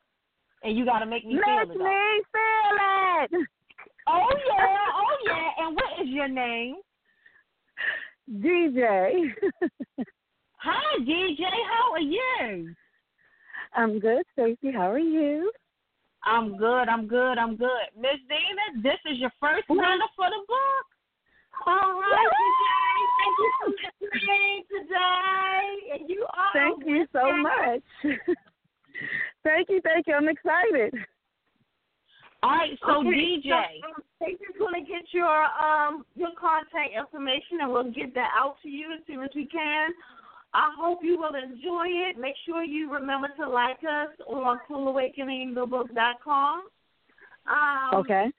And you gotta make me Make feel it. Make me feel it. Oh yeah, oh yeah. And what is your name? DJ. Hi, DJ. How are you? I'm good, Stacy. How are you? I'm good. I'm good. I'm good. Miss Zena, this is your first winner for the book. all right, DJ, thank you for listening today, and you are. Thank you so much. thank you, thank you. I'm excited. All right, so Okay, DJ. So, um, going to get your um your contact information, and we'll get that out to you as soon as we can. I hope you will enjoy it. Make sure you remember to like us on CruelAwakeningTheBook.com. Um, Okay.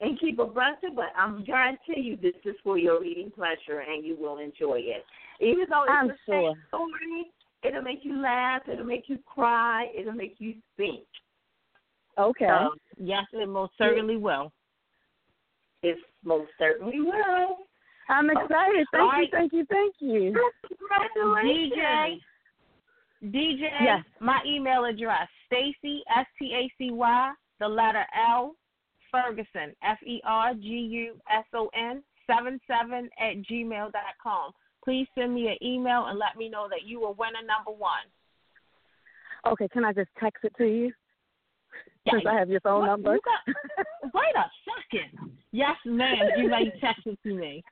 And keep abreast of it, but I'm guarantee you this is for your reading pleasure, and you will enjoy it. Even though it's I'm the same story, it'll make you laugh, it'll make you cry, it'll make you think. Okay. So, Yes, it most certainly will. It most certainly will. I'm oh, excited. Thank All you, right. thank you, thank you. Congratulations. DJ, DJ, Yes. my email address, Stacy, S T A C Y, the letter L, Ferguson, F E R G U S O N, 7 7 at gmail dot com. Please send me an email and let me know that you are winner number one. Okay, can I just text it to you? Since I have your phone what- number. you got- wait a second. Yes, ma'am. You may text it to me.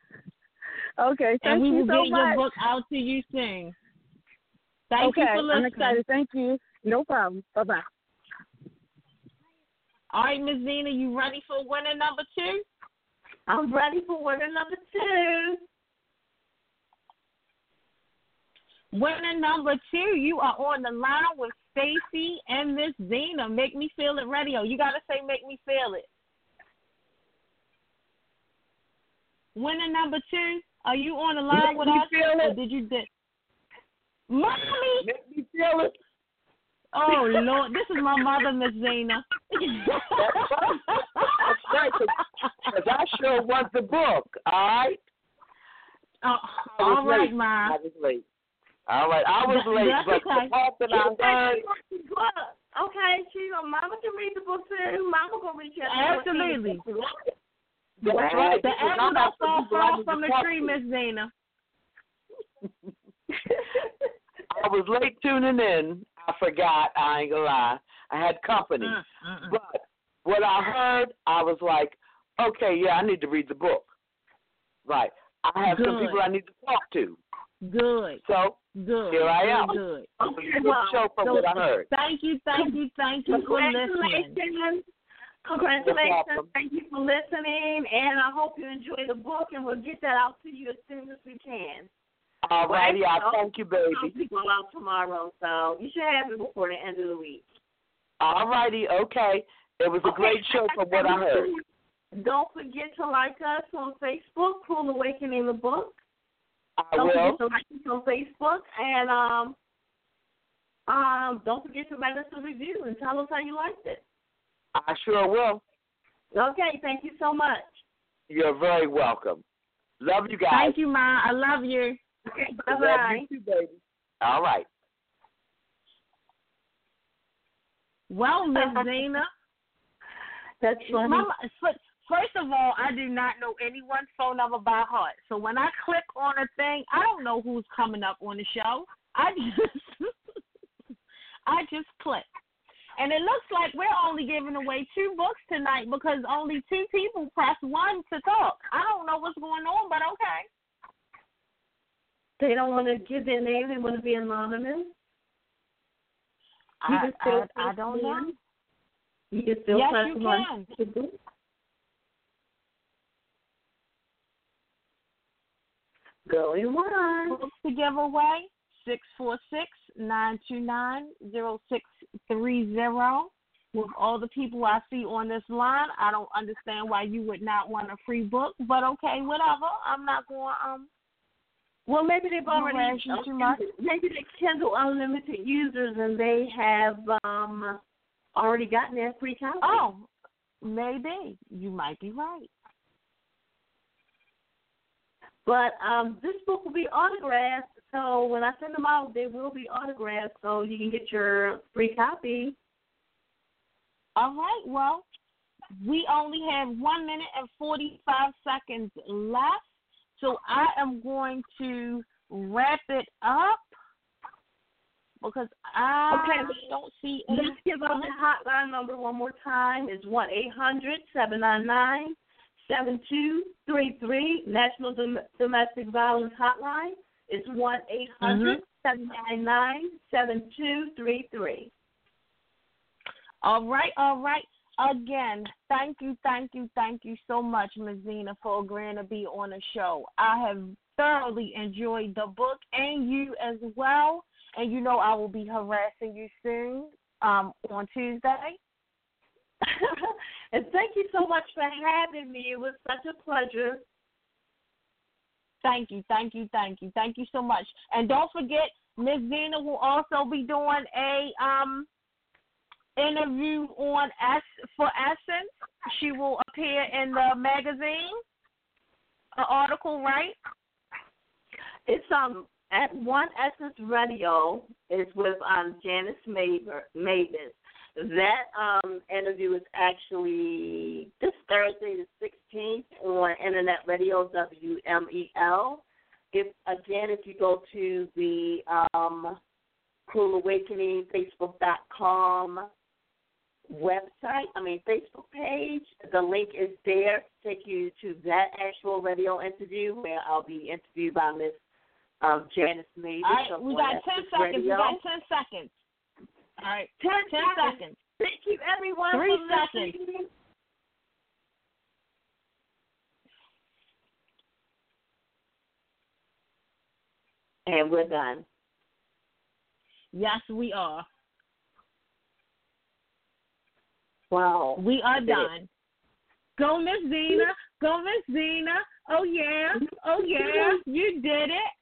okay, thank and we you will so get much. your book out to you soon. Thank okay, you for listening. I'm excited. Thank you. No problem. Bye bye. All right, Miss Zena, you ready for winner number two? I'm ready for winner number two. Winner number two, you are on the line with Stacy and Miss Zena. Make me feel it radio. You gotta say make me feel it. Winner number two, are you on the line Make with us? feel it. did you did Mommy Make me feel it. Oh Lord, this is my mother, Miss Zena. That's right, because I sure want the book, all right? Oh, all right, late. Ma. I was late. All right, I was late, that's but okay. the part that I heard, Okay, she go. Mama can read the book too. Mama gonna read chapter Absolutely. 14. right. The apple not don't fall far from the tree. Miss Zena. I was late tuning in. I forgot. I ain't gonna lie. I had company. Mm, mm. But what I heard, I was like, okay, yeah, I need to read the book. Right. I have some people I need to talk to. Good, So good. Here I am. Good. it's a good show from So, what I heard. Thank you, thank you, thank you for listening. Congratulations. No Congratulations. Thank you for listening. And I hope you enjoy the book, and we'll get that out to you as soon as we can. All righty, I thank you, I'll baby. be going out tomorrow, so you should have it before the end of the week. All righty, okay. It was a great show from what I heard. Don't forget to like us on Facebook, Cruel Awakening the Book. I Don't will. forget to like us on Facebook, and um, um, don't forget to write us a review and tell us how you liked it. I sure will. Okay, thank you so much. You're very welcome. Love you guys. Thank you, Ma. I love you. Okay, bye Love bye. you too, baby. All right. Well, Miss Zena. That's funny. Mama, first of all, I do not know anyone's phone number by heart. So when I click on a thing, I don't know who's coming up on the show. I just I just click. And it looks like we're only giving away two books tonight because only two people press one to talk. I don't know what's going on, but okay. They don't want to give their name. They want to be anonymous. I, I, I don't know. You can still Yes, press you one. can. to do. Going once. To give away six four six nine two nine zero six three zero. With all the people I see on this line, I don't understand why you would not want a free book, but okay, whatever. I'm not going um Well, maybe they've already Harass you too much? maybe they Kindle Unlimited users and they have um already gotten their free copy. oh maybe. You might be right. But um this book will be autographed, so when I send them out, they will be autographed, so you can get your free copy. All right, well, we only have one minute and forty five seconds left. So I am going to wrap it up because I Okay. don't see Let's give out the hotline number one more time. It's one eight hundred seven nine nine seven two three three. National Dom- Domestic Violence Hotline is one eight hundred seven nine nine seven two three three. All right, all right. Again, thank you, thank you, thank you so much, Ms. Zena, for agreeing to be on the show. I have thoroughly enjoyed the book and you as well. And you know I will be harassing you soon um, on Tuesday. and thank you so much for having me. It was such a pleasure. Thank you, thank you, thank you, thank you so much. And don't forget, Miss Zena will also be doing a um interview on S for Essence. She will appear in the magazine, an article, right? It's um at One Essence Radio is with um Janice Mavis. That um interview is actually this Thursday the sixteenth on Internet Radio WMEL. If again if you go to the um Cruel Awakening Facebook.com website, I mean Facebook page, the link is there to take you to that actual radio interview where I'll be interviewed by Miss um, Janice. All right, we got 10 Essence seconds. We Radio. got 10 seconds. All right, Ten 10 seconds. seconds. Thank you, everyone. Three for seconds. listening. And we're done. Yes, we are. Wow. We are done. Go, Miss Zena. Go, Miss Zena. Oh, yeah. Oh, yeah. You did it.